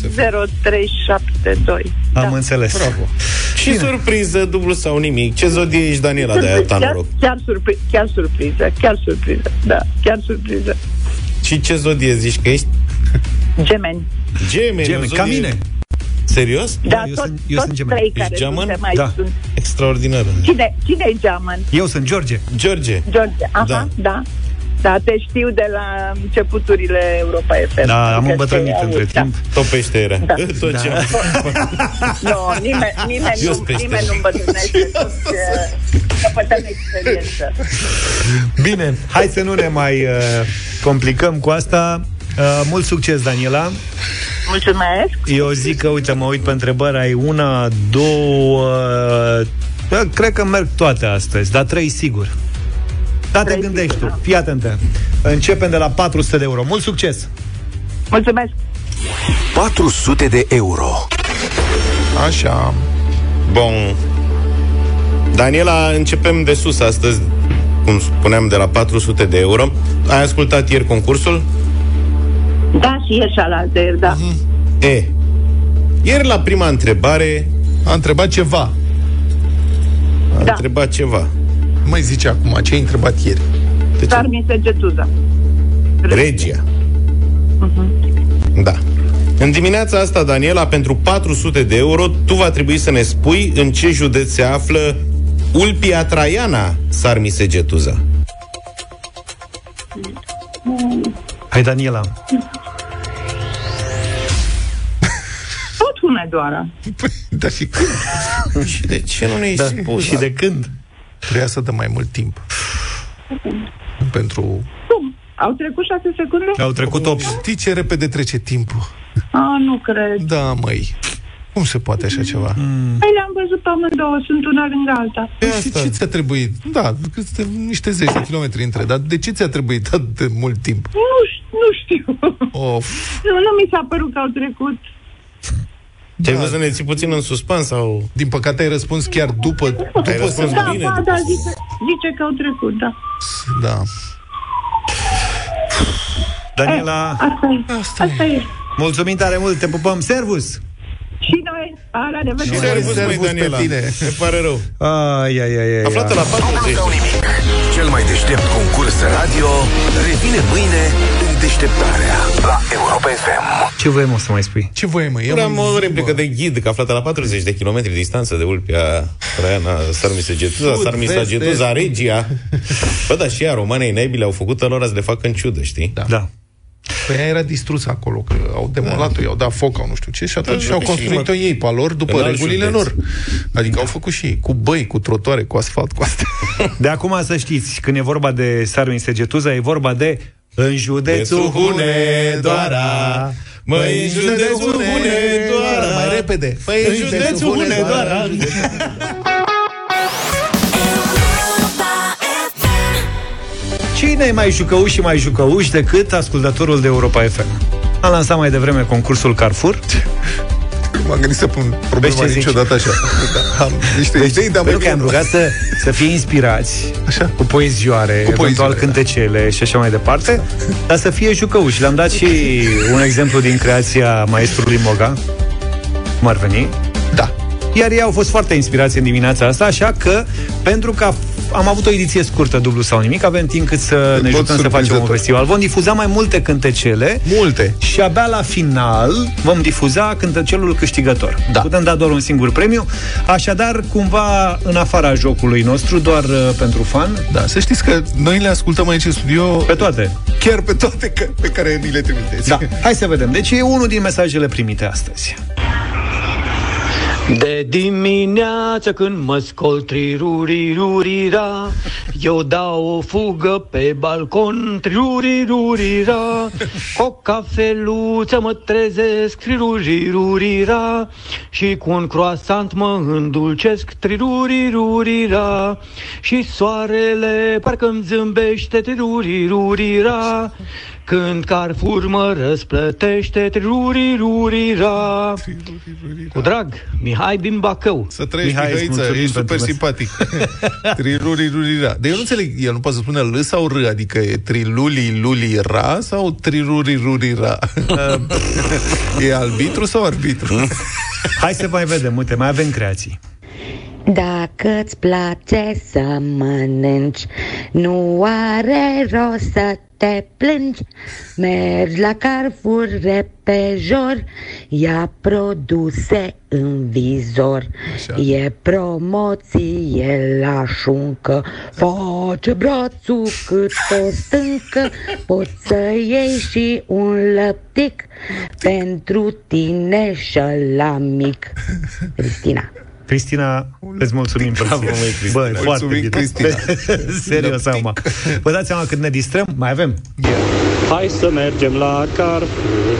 0372. Am înțeles Bravo Și surpriză, dublu sau nimic Ce zodie ești, Daniela, de aia ta chiar, noroc chiar, surpri- chiar surpriză, chiar surpriză, da, chiar surpriză. Și ce zodie zici că ești? Gemeni. Gemeni, Gemeni, o zodie- ca mine Serios? Da, eu tot, sunt- eu toți sunt gemeni. trei Ești care geamăn? suntem aici Da. sunt. Extraordinar Cine, cine e geamăn? Eu sunt George George George, aha, Da. da. Da. Da, te știu de la începuturile Europa FM. Da, am Adică îmbătrânit te între aud, timp Topește era Da. Tot Da. ce am Da. Nu, nimeni, nimeni, Jos nu, pește. nimeni nu îmbătrânește toți uh, căpătăm experiență. Bine, hai să nu ne mai uh, complicăm cu asta uh, Mult succes, Daniela Mulțumesc. Eu zic că, uite, mă uit pe întrebări Ai una, două da, Cred că merg toate astăzi Dar trei sigur Da, te Trei gândești sigur, tu, fii atentă Începem de la 400 de euro Mult succes! Mulțumesc. 400 de euro. Așa. Bun Daniela, începem de sus astăzi cum spuneam, de la 400 de euro. Ai ascultat ieri concursul? Da, și ieri și alaltă, da. Mm-hmm. E, ieri la prima întrebare... A întrebat ceva. A da. întrebat ceva. Mai zice acum, ce ai întrebat ieri? De ce? mi se getuza. Regia. Uh-huh. Da. În dimineața asta, Daniela, pentru 400 de euro, tu va trebui să ne spui în ce județ se află Ulpia Traiana Sarmisegetuza. Hai, Daniela. Tot Hunedoara. Păi, da și când? și de ce nu ne-ai da, spus? Și de când? Trebuia să dăm mai mult timp. Pentru... Cum? Au trecut șase secunde? Au trecut 8. Știi ce repede trece timpul? A, nu cred. Da, măi. Cum se poate așa ceva? Mm. Păi le-am văzut pe amândouă, sunt una lângă alta. Păi și ce ți-a trebuit? Da, sunt niște zeci de kilometri între, dar de ce ți-a trebuit atât de mult timp? Nu, nu știu. Of. Nu, nu mi s-a părut că au trecut. Te-ai da. vrut să ne ții puțin în suspans sau... Din păcate ai răspuns chiar după... după ai răspuns da, bine. Da, da, zice, zice că au trecut, da. Da. Daniela... E, asta e. Asta, asta e. Mulțumim tare mult, te pupăm. Servus! Și noi, a, la revedere. Și servus, servus Daniela. Pe tine. Ne pare rău. Ai, ai, ai, ai. Aflată la 40. Nu nimic. Cel mai deștept concurs radio revine mâine în deșteptarea la Europa FM. Ce voiam o să mai spui? Ce voie, mă? Am o replică de ghid, că aflată la 40 de kilometri distanță de Ulpia Traiana Sarmise Getuza, Sarmisa Getuza, Regia. Bă, da, și ea, romanii naibili au făcut lor să le facă în ciudă, știi? Da. da. Păi ea era distrusă acolo, că au demolat-o, i-au dat foc, au nu știu ce, și atunci da, au construit-o ei pe lor după regulile județ. lor. Adică da. au făcut și ei, cu băi, cu trotoare, cu asfalt, cu astea. De acum să știți, când e vorba de Sarmin Segetuza, e vorba de în județul Hunedoara. Măi, în județul Hunedoara. Mai repede. Păi, în județul Hunedoara. Cine e mai jucăuș și mai jucăuș decât ascultătorul de Europa FM? Am lansat mai devreme concursul Carrefour. M-am gândit să pun problema niciodată așa. Da, am niște deci, idei, dar Pentru că am rugat să, să fie inspirați așa. cu poezioare, cu eventual poezioare, cântecele da. și așa mai departe, dar să fie jucăuși. Le-am dat și un exemplu din creația maestrului Moga, cum ar veni. Da. Iar ei au fost foarte inspirați în dimineața asta, așa că, pentru că am avut o ediție scurtă, dublu sau nimic, avem timp cât să ne jucăm să facem un festival. Vom difuza mai multe cântecele. Multe. Și abia la final vom difuza cântecelul câștigător. Da. Putem da doar un singur premiu. Așadar, cumva, în afara jocului nostru, doar uh, pentru fan. Da, să știți că noi le ascultăm aici în studio. Pe toate. Chiar pe toate că, pe care ni le trimiteți. Da. Hai să vedem. Deci e unul din mesajele primite astăzi. De dimineață când mă scol trirurirurira Eu dau o fugă pe balcon trirurirurira Cu o cafeluță mă trezesc trirurirurira Și cu un croissant mă îndulcesc trirurirurira Și soarele parcă-mi zâmbește trirurirurira când Carrefour mă răsplătește Trirurirurira Cu drag, Mihai din Bacău. Să trăiești, Mihai, Mihaiță, ești super simpatic Trirurirurira Dar eu nu înțeleg, el nu poate să spună L sau R Adică e Triluli Luli Ra Sau Trirurirurira E arbitru sau arbitru? Hai să mai vedem, uite, mai avem creații dacă îți place să mănânci, nu are rost să te plângi. Mergi la Carrefour repejor Ia produse în vizor. Așa. E promoție la șuncă. Face brațul cât o stâncă Poți să iei și un lăptic. Pentru tine și la mic. Cristina Cristina, îți mulțumim. Bravo, măi, Cristina. Bă, foarte bine. Cristina. Serios, acum. Vă dați seama cât ne distrăm? Mai avem? Yeah. Hai să mergem la Carrefour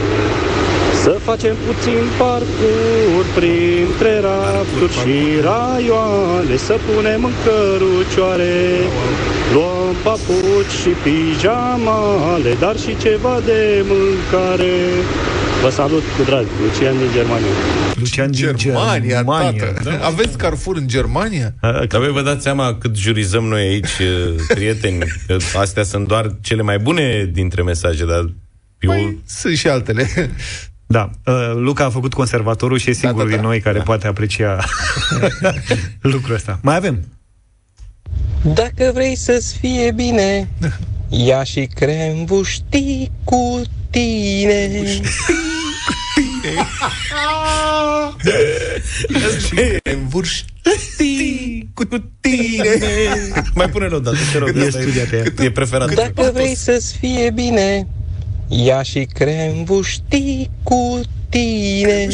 să facem puțin parcur printre rafturi și raioane Să punem în cărucioare Luăm papuci și pijamale Dar și ceva de mâncare Vă salut cu drag, Lucian din Germania. Lucian din Germania. Germania Da? Aveți Carrefour în Germania? Dar voi vă dați seama cât jurizăm noi aici, prieteni, că astea sunt doar cele mai bune dintre mesaje, dar eu... Păi, sunt și altele. Da, uh, Luca a făcut conservatorul și e singurul da, da, da. din noi care da. poate aprecia lucrul ăsta. Mai avem. Dacă vrei să-ți fie bine, ia și crem buștii cu tine. Crem buștii cu tine. Mai pune-l o dată, te rog. E, e preferat. Dacă vrei să-ți fie bine, ia și crem buștii cu tine.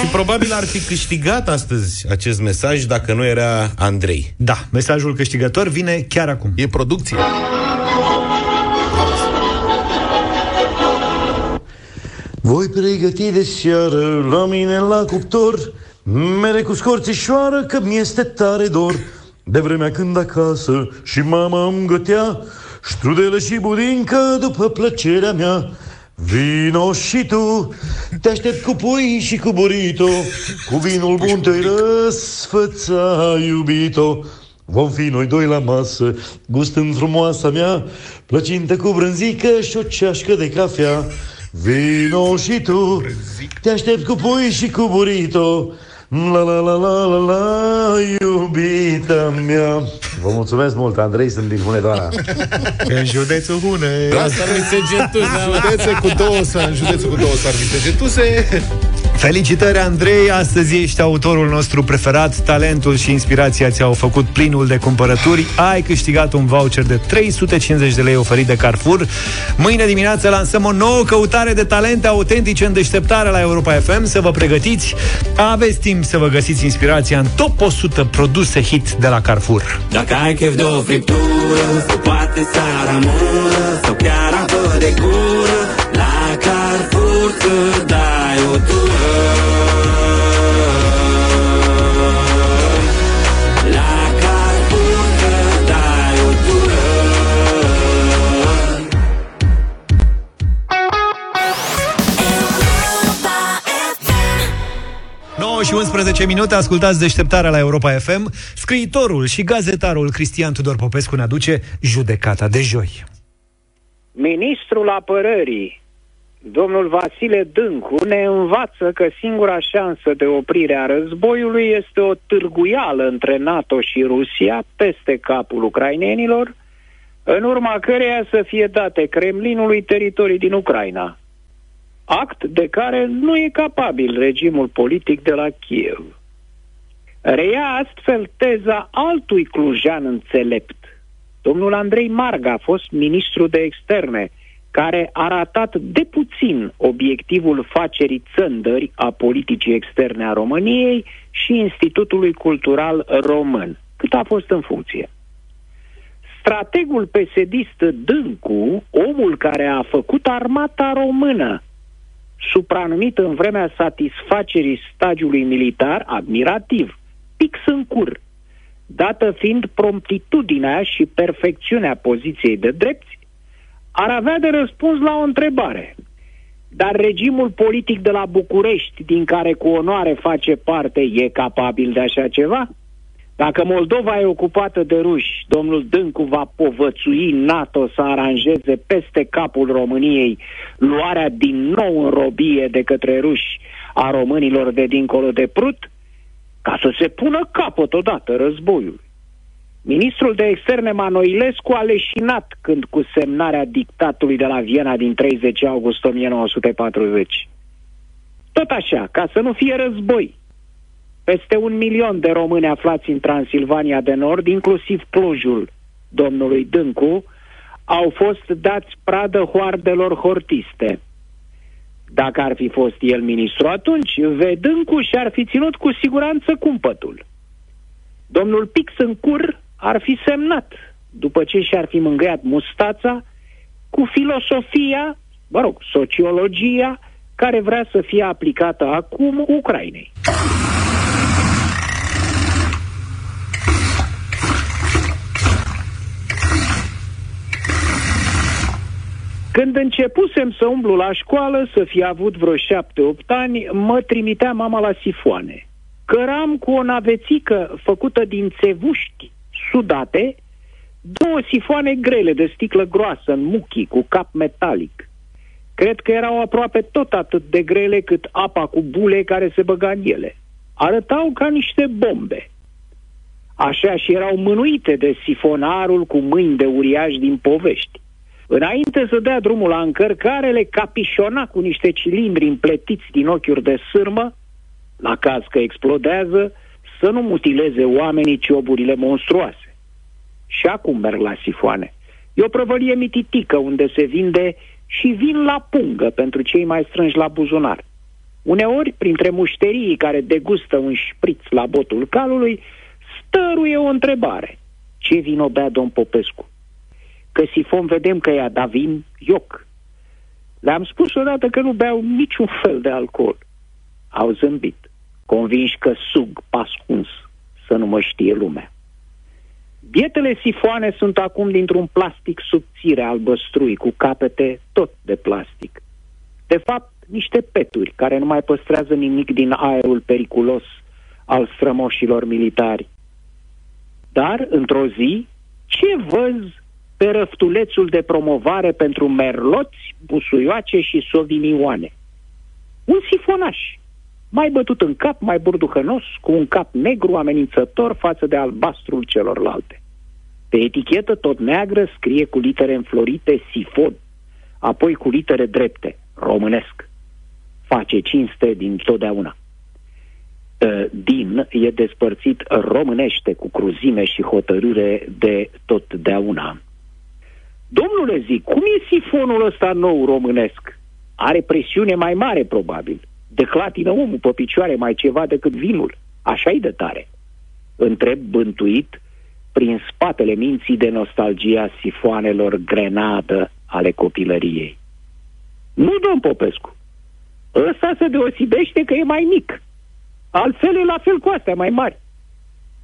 și probabil ar fi câștigat astăzi acest mesaj dacă nu era Andrei. Da, mesajul câștigător vine chiar acum. E producție. Voi pregăti de seară la mine la cuptor Mere cu scorțișoară că mi-este tare dor. De vremea când acasă și mama îmi gătea Strudele și budincă după plăcerea mea. Vino și tu, te aștept cu pui și cu burito Cu vinul bun te-i răsfăța, iubito. Vom fi noi doi la masă, gustând frumoasa mea Plăcintă cu brânzică și o ceașcă de cafea Vino și tu, te aștept cu pui și cu burito La la la la la la, iubita mea Vă mulțumesc mult, Andrei, sunt din Hunedoara În județul Hune La Sarmisegetuse Județe cu două, în județul cu două Sarmisegetuse Felicitări, Andrei! Astăzi ești autorul nostru preferat. Talentul și inspirația ți-au făcut plinul de cumpărături. Ai câștigat un voucher de 350 de lei oferit de Carrefour. Mâine dimineață lansăm o nouă căutare de talente autentice în deșteptare la Europa FM. Să vă pregătiți. Aveți timp să vă găsiți inspirația în top 100 produse hit de la Carrefour. Dacă ai chef de o friptură, sau poate să rămână, sau chiar apă de gură, la Carrefour să dai o tură. La Carrefour să dai o tură. 9 și 11 minute, ascultați deșteptarea la Europa FM. Scriitorul și gazetarul Cristian Tudor Popescu ne aduce judecata de joi. Ministrul apărării, domnul Vasile Dâncu, ne învață că singura șansă de oprire a războiului este o târguială între NATO și Rusia peste capul ucrainenilor, în urma căreia să fie date Kremlinului teritorii din Ucraina. Act de care nu e capabil regimul politic de la Kiev. Reia astfel teza altui clujan înțelept, Domnul Andrei Marga a fost ministru de externe, care a ratat de puțin obiectivul facerii țândări a politicii externe a României și Institutului Cultural Român, cât a fost în funcție. Strategul pesedist Dâncu, omul care a făcut armata română, supranumit în vremea satisfacerii stagiului militar admirativ, pix în cur, dată fiind promptitudinea și perfecțiunea poziției de drepți, ar avea de răspuns la o întrebare. Dar regimul politic de la București, din care cu onoare face parte, e capabil de așa ceva? Dacă Moldova e ocupată de ruși, domnul Dâncu va povățui NATO să aranjeze peste capul României luarea din nou în robie de către ruși a românilor de dincolo de Prut? ca să se pună capăt odată războiului. Ministrul de externe Manoilescu a leșinat când cu semnarea dictatului de la Viena din 30 august 1940. Tot așa, ca să nu fie război. Peste un milion de români aflați în Transilvania de Nord, inclusiv Clujul domnului Dâncu, au fost dați pradă hoardelor hortiste. Dacă ar fi fost el ministru atunci, Vedâncu și-ar fi ținut cu siguranță cumpătul. Domnul Pix în cur ar fi semnat, după ce și-ar fi mângâiat mustața, cu filosofia, mă rog, sociologia, care vrea să fie aplicată acum Ucrainei. Când începusem să umblu la școală, să fi avut vreo șapte-opt ani, mă trimitea mama la sifoane. Căram cu o navețică făcută din țevuști sudate, două sifoane grele de sticlă groasă în muchii cu cap metalic. Cred că erau aproape tot atât de grele cât apa cu bule care se băga în ele. Arătau ca niște bombe. Așa și erau mânuite de sifonarul cu mâini de uriaș din povești. Înainte să dea drumul la încărcare, le capișona cu niște cilindri împletiți din ochiuri de sârmă, la caz că explodează, să nu mutileze oamenii cioburile monstruoase. Și acum merg la sifoane. E o prăvălie mititică unde se vinde și vin la pungă pentru cei mai strânși la buzunar. Uneori, printre mușterii care degustă un șpriț la botul calului, stăruie o întrebare. Ce vin bea domn Popescu? Că sifon vedem că ea, dar vin ioc. Le-am spus odată că nu beau niciun fel de alcool. Au zâmbit, convinși că sug pascuns să nu mă știe lumea. Bietele sifoane sunt acum dintr-un plastic subțire albăstrui, cu capete tot de plastic. De fapt, niște peturi care nu mai păstrează nimic din aerul periculos al strămoșilor militari. Dar, într-o zi, ce văz pe răftulețul de promovare pentru merloți, busuioace și sovinioane? Un sifonaș, mai bătut în cap, mai burduhănos, cu un cap negru amenințător față de albastrul celorlalte. Pe etichetă tot neagră scrie cu litere înflorite sifon, apoi cu litere drepte, românesc. Face cinste din totdeauna. Din e despărțit românește cu cruzime și hotărâre de totdeauna. Domnule, zic, cum e sifonul ăsta nou românesc? Are presiune mai mare, probabil. Declatină omul pe picioare mai ceva decât vinul. Așa-i de tare. Întreb bântuit, prin spatele minții de nostalgia sifoanelor grenadă ale copilăriei. Nu, domn Popescu. Ăsta se deosebește că e mai mic. Altfel e la fel cu astea mai mari.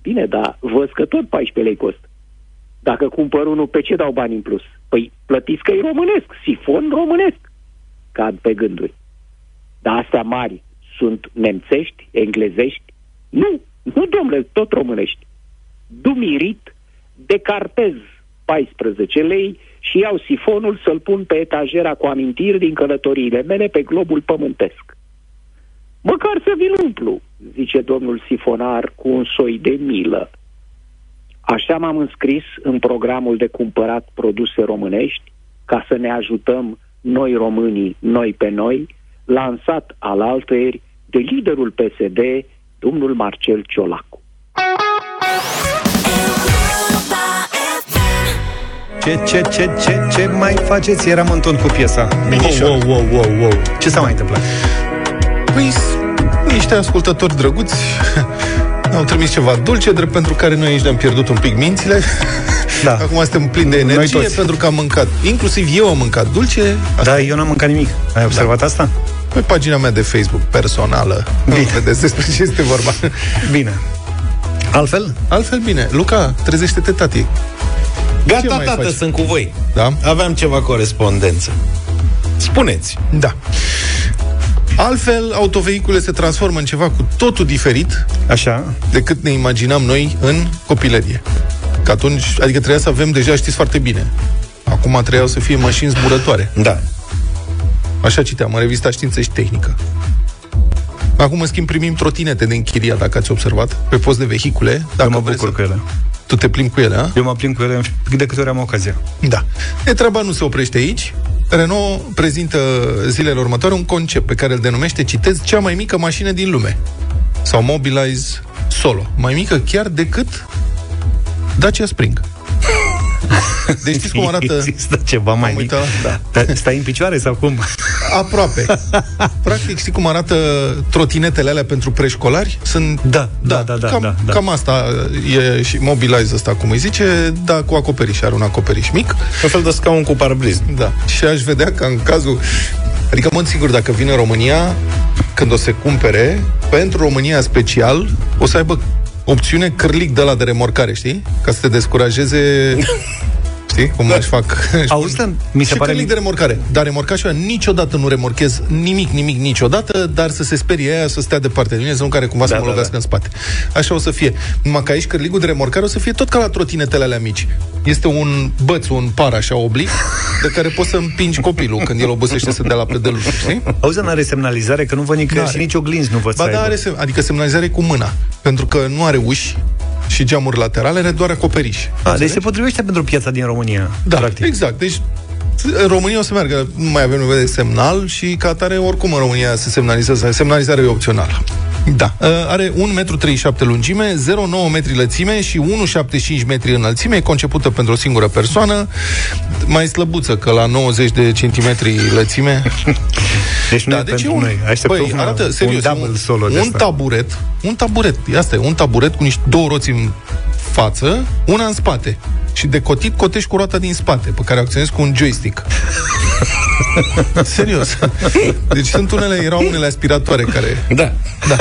Bine, dar văd că tot 14 lei costă. Dacă cumpăr unul, pe ce dau bani în plus? Păi plătiți că e românesc, sifon românesc. Cad pe gânduri. Dar astea mari sunt nemțești, englezești? Nu, nu, domnule, tot românești. Dumirit, decartez 14 lei și iau sifonul să-l pun pe etajera cu amintiri din călătoriile mele pe globul pământesc. Măcar să vi umplu, zice domnul sifonar cu un soi de milă. Așa m-am înscris în programul de cumpărat produse românești ca să ne ajutăm noi românii, noi pe noi, lansat al altăieri de liderul PSD, domnul Marcel Ciolacu. Ce, ce, ce, ce, ce mai faceți? Eram în ton cu piesa. Wow, wow, wow, wow, wow. Ce s-a mai întâmplat? Păi, niște ascultători drăguți au trimis ceva dulce, drept pentru care noi aici ne-am pierdut un pic mințile. Da. Acum suntem plini de energie pentru că am mâncat. Inclusiv eu am mâncat dulce. Asta. Da, eu n-am mâncat nimic. Ai observat da. asta? Pe pagina mea de Facebook personală. Bine. Vedeți despre ce este vorba. Bine. Altfel? Altfel bine. Luca, trezește-te, tati. Gata, tată, faci? sunt cu voi. Da? Aveam ceva corespondență. Spuneți. Da. Altfel, autovehicule se transformă în ceva cu totul diferit Așa. decât ne imaginam noi în copilărie. Că atunci, adică trebuia să avem deja, știți foarte bine, acum trebuiau să fie mașini zburătoare. Da. Așa citeam, în revista Știință și Tehnică. Acum, în schimb, primim trotinete de închiriat, dacă ați observat, pe post de vehicule. Dacă Eu mă bucur să... cu ele. Tu te plimbi cu ele, a? Eu mă plimb cu ele de câte ori am ocazia. Da. E treaba nu se oprește aici. Renault prezintă zilele următoare un concept pe care îl denumește, citez, cea mai mică mașină din lume. Sau Mobilize Solo. Mai mică chiar decât Dacia Spring. Deci știți cum arată... Există ceva mai mic. Da. da. Stai în picioare sau cum? Aproape. Practic, știi cum arată trotinetele alea pentru preșcolari? Sunt... Da, da, da, da. Cam, da, da. cam asta e și Mobilize ăsta, cum îi zice, da, cu acoperiș, are un acoperiș mic. Un fel de scaun cu parbriz. Da. Și aș vedea că în cazul... Adică, mă sigur, dacă vine în România, când o se cumpere, pentru România special, o să aibă opțiune cârlic de la de remorcare, știi? Ca să te descurajeze Știi? Cum da. își fac... Auzi, mi se și pare... călic de remorcare. Dar remorcașul ăla niciodată nu remorchez nimic, nimic, niciodată, dar să se sperie aia să stea departe de mine, să nu care cumva da, să mă da, lovească da. în spate. Așa o să fie. Numai că aici cărligul de remorcare o să fie tot ca la trotinetele alea mici. Este un băț, un par așa oblic, de care poți să împingi copilul când el obosește să dea la pedeluș, știi? Auzi, nu are semnalizare, că nu văd nicăieri și nici oglinzi nu văd Ba să da, aibă. are sem- adică semnalizare cu mâna. Pentru că nu are uși și geamuri laterale, are doar acoperiș. A, deci se potrivește pentru piața din România. Da, practic. exact. Deci în România o să meargă, nu mai avem nevoie de semnal și ca atare oricum în România se semnalizează, semnalizarea e opțională. Da. Uh, Are 1,37 m lungime, 0,9 metri lățime și 1,75 metri înălțime, e concepută pentru o singură persoană, mai slăbuță, că la 90 de centimetri lățime... Deci nu e pentru noi. Așteptăm băi, una- arată, un serios, double un, solo de un asta. taburet, un taburet, asta e, un taburet cu niște două roți în față, una în spate. Și de cotit cotești cu roata din spate, pe care o acționezi cu un joystick. Serios. Deci sunt unele, erau unele aspiratoare care... Da. Da.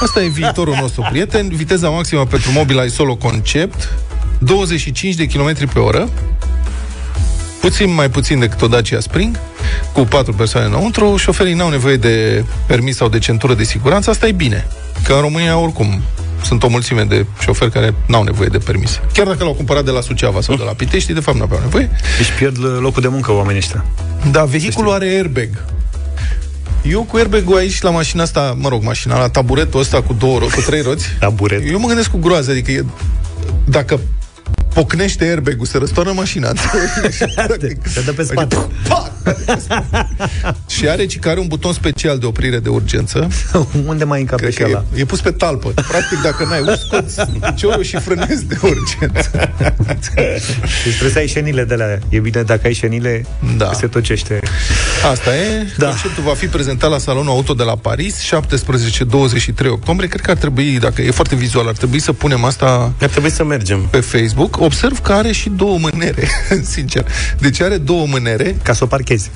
Asta e viitorul nostru, prieten. Viteza maximă pentru Mobileye Solo Concept, 25 de km pe oră, puțin mai puțin decât o Dacia Spring, cu patru persoane înăuntru, șoferii n-au nevoie de permis sau de centură de siguranță, asta e bine. Că în România, oricum, sunt o mulțime de șoferi care n-au nevoie de permis. Chiar dacă l-au cumpărat de la Suceava sau de la Pitești, de fapt n-aveau nevoie. Deci pierd locul de muncă oamenii ăștia. Da, vehiculul are airbag. Eu cu airbag-ul aici la mașina asta, mă rog, mașina, la taburetul ăsta cu două ro- cu trei roți. Taburet. Eu mă gândesc cu groază, adică e, dacă pocnește airbag-ul, se răstoarnă mașina. Se dă pe spate. și are, ci că are un buton special de oprire de urgență. Unde mai încape Cred și că ăla? e, e pus pe talpă. Practic, dacă n-ai uși, scoți piciorul și frânezi de urgență. Deci trebuie să ai șenile de la E bine dacă ai șenile, Da. se tocește. Asta e. Da. Conceptul va fi prezentat la Salonul Auto de la Paris, 17-23 octombrie. Cred că ar trebui, dacă e foarte vizual, ar trebui să punem asta Ar trebui să mergem. pe Facebook. Observ că are și două mânere, sincer. Deci are două mânere. Ca să o parchezi.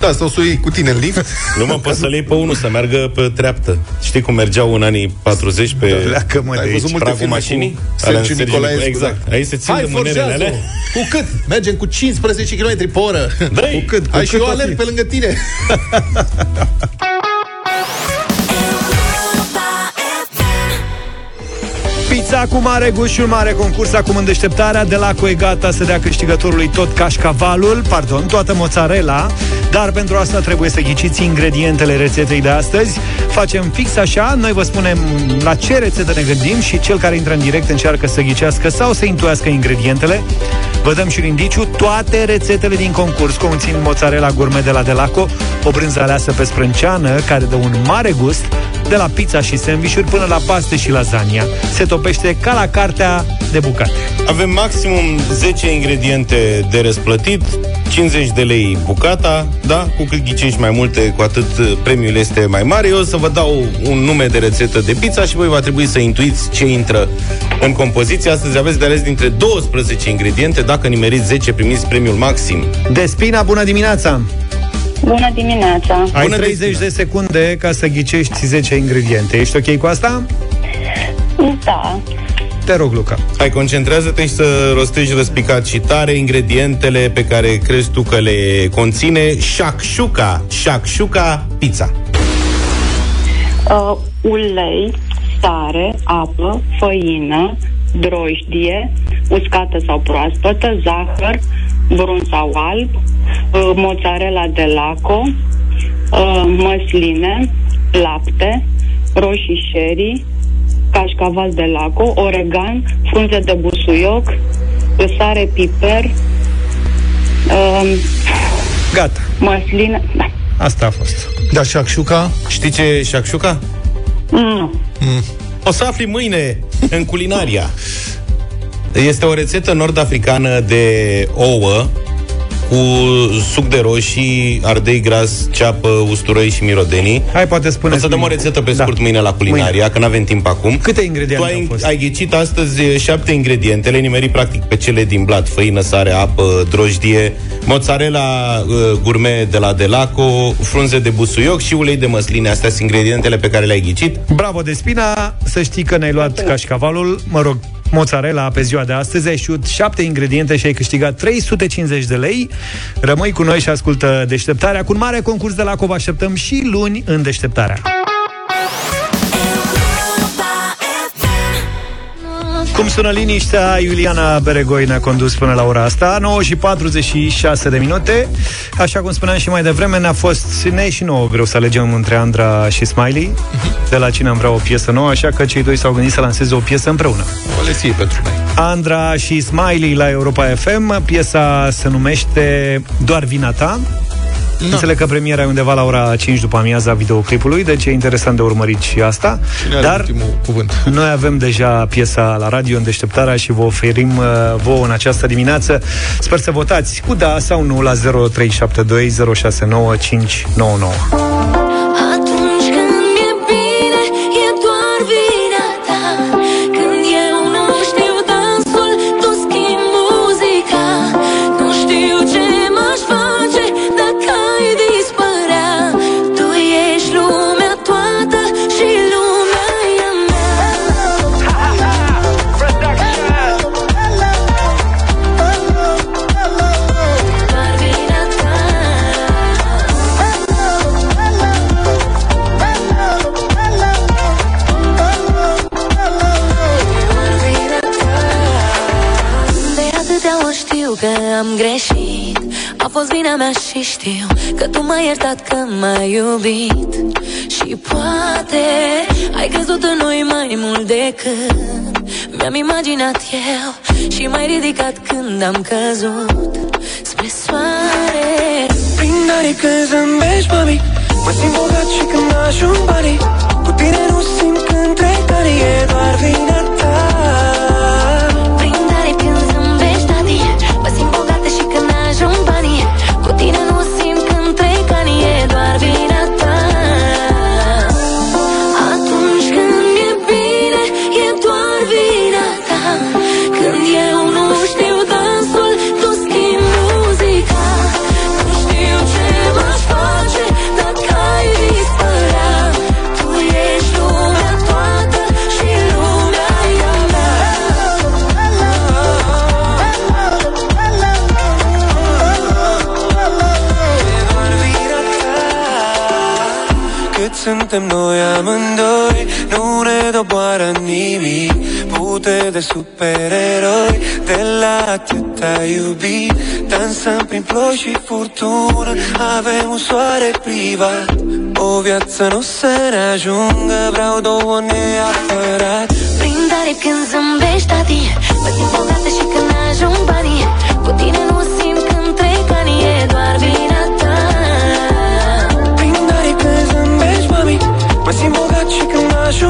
Da, sau să o iei cu tine în lift. Nu mă poți să-l iei pe unul, să meargă pe treaptă. Știi cum mergeau în anii 40 pe Pleacă, mă, de Ai aici. văzut multe pragul filme mașinii? cu Alea în Sergiu Sergiu Nicolaescu, Exact. da. Aici se țin Hai, de mânerele forțează-o! alea. Cu cât? Mergem cu 15 km pe oră. Dă-i! Cu cât? Cu Ai și cât eu o alerg fi? pe lângă tine. Pizza cu mare gust și un mare concurs acum în deșteptarea de la e gata să dea câștigătorului tot cașcavalul, pardon, toată mozzarella, dar pentru asta trebuie să ghiciți ingredientele rețetei de astăzi. Facem fix așa, noi vă spunem la ce rețetă ne gândim și cel care intră în direct încearcă să ghicească sau să intuiască ingredientele. Vă dăm și un indiciu, toate rețetele din concurs conțin mozzarella gourmet de la Delaco, o brânză aleasă pe sprânceană care dă un mare gust, de la pizza și sandvișuri până la paste și lasagna. Se topește ca la cartea de bucate. Avem maximum 10 ingrediente de răsplătit, 50 de lei bucata, da? Cu cât ghicești mai multe, cu atât uh, premiul este mai mare. Eu o să vă dau un nume de rețetă de pizza și voi va trebui să intuiți ce intră în compoziție. Astăzi aveți de ales dintre 12 ingrediente. Dacă nimeriți 10, primiți premiul maxim. Despina, bună dimineața! Bună dimineața! Ai Bună 30 Despina. de secunde ca să ghicești 10 ingrediente. Ești ok cu asta? Da. Te rog, Luca. Hai, concentrează-te și să rostești răspicat și tare ingredientele pe care crezi tu că le conține shakshuka, shakshuka pizza. Uh, ulei, sare, apă, făină, drojdie, uscată sau proaspătă, zahăr, brun sau alb, uh, mozzarella de laco, uh, măsline, lapte, roșii sherry, cașcaval de laco, oregan, frunze de busuioc, sare, piper, uh, Gata. măsline... Da. Asta a fost. Da, shakshuka. Știi ce e shakshuka? Nu. O să afli mâine în culinaria. Este o rețetă nord-africană de ouă cu suc de roșii, ardei gras, ceapă, usturoi și mirodenii. Hai, poate spune O să dăm o rețetă pe scurt da. mâine la culinaria, Mâine. că nu avem timp acum. Câte Tu ingrediente au ai, fost? ai ghicit astăzi e, șapte ingrediente, le nimeri practic pe cele din blat, făină, sare, apă, drojdie, mozzarella uh, gourmet de la Delaco, frunze de busuioc și ulei de măsline. Astea sunt ingredientele pe care le-ai ghicit. Bravo, Despina! Să știi că ne-ai luat cașcavalul. Mă rog, mozzarella pe ziua de astăzi. Ai știut 7 ingrediente și ai câștigat 350 de lei. Rămâi cu noi și ascultă deșteptarea. Cu un mare concurs de la Cova așteptăm și luni în deșteptarea. Cum sună liniștea, Iuliana Beregoi ne-a condus până la ora asta. 9 și 46 de minute. Așa cum spuneam și mai devreme Ne-a fost ne și nouă greu să alegem între Andra și Smiley. De la cine am vrea o piesă nouă Așa că cei doi s-au gândit să lanseze o piesă împreună. O lesie pentru noi. Andra și Smiley la Europa FM Piesa se numește Doar vina ta No. Înțeleg că premiera e undeva la ora 5 după amiaza videoclipului, deci e interesant de urmărit și asta. Cine Dar cuvânt? noi avem deja piesa la radio în deșteptarea și vă oferim uh, vouă în această dimineață. Sper să votați cu da sau nu la 0372 069 599. Am greșit. A fost vina mea și știu Că tu m-ai iertat că m-ai iubit. Și poate ai crezut în noi mai mult decât Mi-am imaginat eu Și m-ai ridicat când am căzut Spre soare. Prin aripi când zâmbești, mami Mă simt bogat și când ajung banii Cu tine nu simt când trec ani E doar vina ta suntem noi amândoi. Nu ne doboară nimic. Pute de supereroi De la atâta iubit. Dansăm prin ploi și furtună Avem un soare privat. O viață nu să ne ajungă Vreau două neapărat. Prin aripi când zâmbești, tati Mă simt bogată și când ajung banii și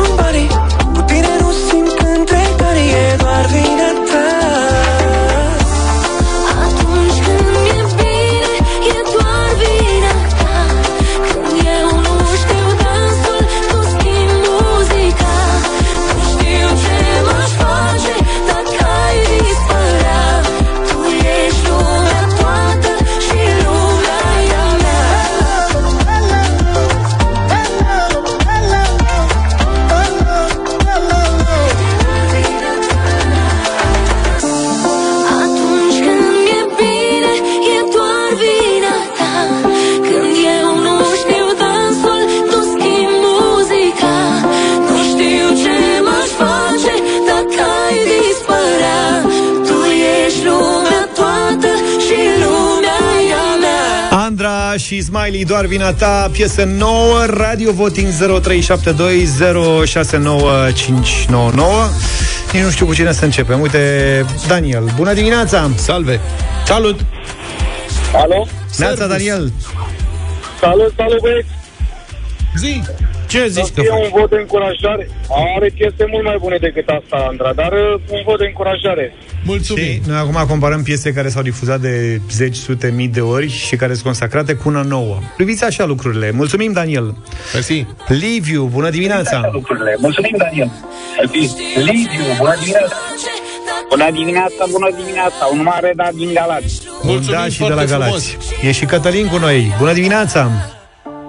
și Smiley, doar vina ta, piesă nouă, Radio Voting 0372069599. Nici nu știu cu cine să începem. Uite, Daniel, bună dimineața! Salve! Salut! Alo? Neața, Daniel! Salut, salut, băieți! Zi! Ce zici să fie un vot de încurajare. Are piese mult mai bune decât asta, Andra, dar uh, un vot de încurajare. Mulțumim! Și noi acum comparăm piese care s-au difuzat de zeci, sute, mii de ori și care sunt consacrate cu una nouă. Priviți așa lucrurile. Mulțumim, Daniel! Mersi! Liviu, bună dimineața! lucrurile. Mulțumim, Daniel. Liviu, bună dimineața. Bună dimineața, bună dimineața. Un mare da din Galați. Mulțumim da, și de foarte la Galați. E și Cătălin cu noi. Bună dimineața!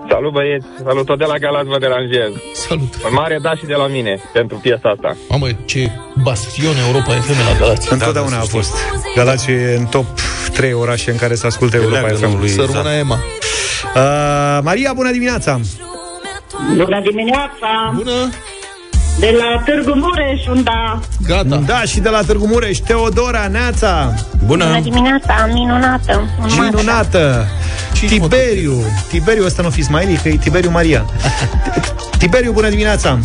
Salut, băieți. Salut, tot de la Galați vă deranjez. Salut! Un mare da și de la mine pentru piesa asta. Mamă, ce bastion Europa FM la Galați. Întotdeauna a fost. Galați e în top 3 orașe în care se ascultă Europa FM. Să rămână Ema. Uh, Maria, bună dimineața! Bună dimineața! Bună! De la Târgu Mureș, unda. Gata. Da, și de la Târgu Mureș, Teodora, Neața. Bună dimineața, minunată. Un mare Minunată! Tiberiu. Tiberiu ăsta nu fi Smiley, că e Tiberiu Maria. Tiberiu, bună dimineața!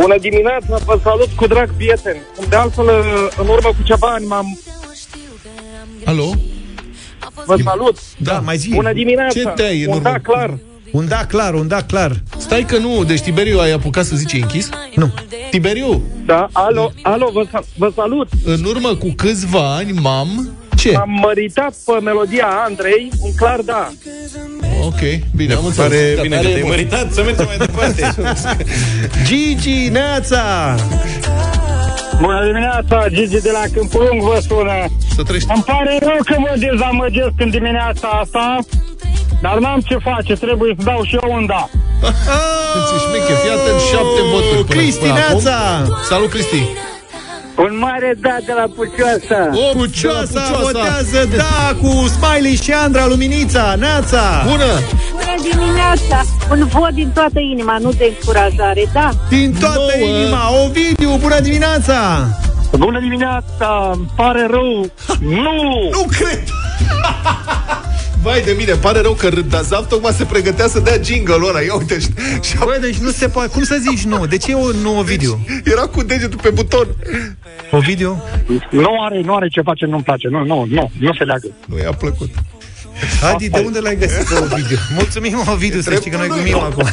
Bună dimineața, vă salut cu drag prieteni. De altfel, în urmă cu ceva ani m-am... Alo? Vă salut. Da, mai zi. Bună dimineața. Ce te-ai în Un urmă? da clar. Un da clar, un da clar. Stai că nu, deci Tiberiu ai apucat să zice închis? Nu. Tiberiu, Da, alo, alo, vă, sa- vă salut. în urmă cu câțiva ani m-am... Ce? Am măritat pe melodia Andrei, un clar da. Ok, bine, am înțeles. Pare Gata, bine că are te-ai emoții. măritat să mergem mai departe. Gigi, Neața! Bună dimineața, Gigi de la Câmpul Lung vă sună. Să treci. Îmi pare rău că mă dezamăgesc în dimineața asta, dar n-am ce face, trebuie să dau și eu un da. Ce șmecher, fii atent, șapte voturi până, Cristi, până acum. Neața! Salut, Cristi! Un mare da de la Pucioasa. O, Pucioasa votează da cu Smiley și Andra Luminița, Neața! Bună! Bună dimineața! Un vot din toată inima, nu de încurajare, da? Din toată Nouă. inima, Ovidiu, bună dimineața! Bună dimineața, îmi pare rău. Nu! Nu cred! Vai de mine, pare rău că Rândazaf tocmai se pregătea să dea jingle-ul ăla. Ia uite, și, și Băi, deci nu se poate. Cum să zici nu? De ce eu nu Ovidiu? era cu degetul pe buton. Ovidiu? Nu are, nu are ce face, nu-mi place. Nu, nu, nu, nu se leagă. Nu i-a plăcut. Adi, de unde l-ai găsit pe Ovidiu? Mulțumim, Ovidiu, să știi că noi glumim acum.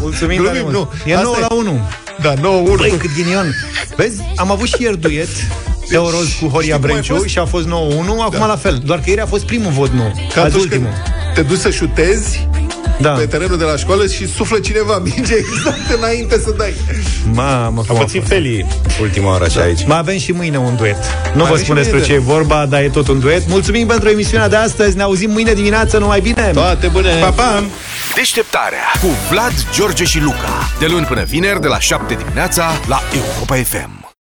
Mulțumim, Glumim, tare mult. nu. E Asta 9 e. la 1. Da, 9-1. Băi, cât ghinion. Vezi, am avut și ieri duet Teoroz cu Horia Știi cum ai Brenciu fost? și a fost 9-1, acum Da. la fel. Doar că ieri a fost primul vot nu, Ca azi atunci când ultimul. te duci să șutezi Da. pe terenul de la școală și suflă cineva minge exact înainte să dai. Mamă, A cum a pățit fost. Feli ultima oară așa aici. Mai avem și mâine un duet. Nu vă avem și spun despre mâine ce e vorba, dar e tot un duet. Mulțumim pentru emisiunea de astăzi. Ne auzim mâine dimineață. Numai bine! Toate bune! Pa, pa! Deșteptarea cu Vlad, George și Luca. De luni până vineri, de la 7 dimineața, la Europa FM.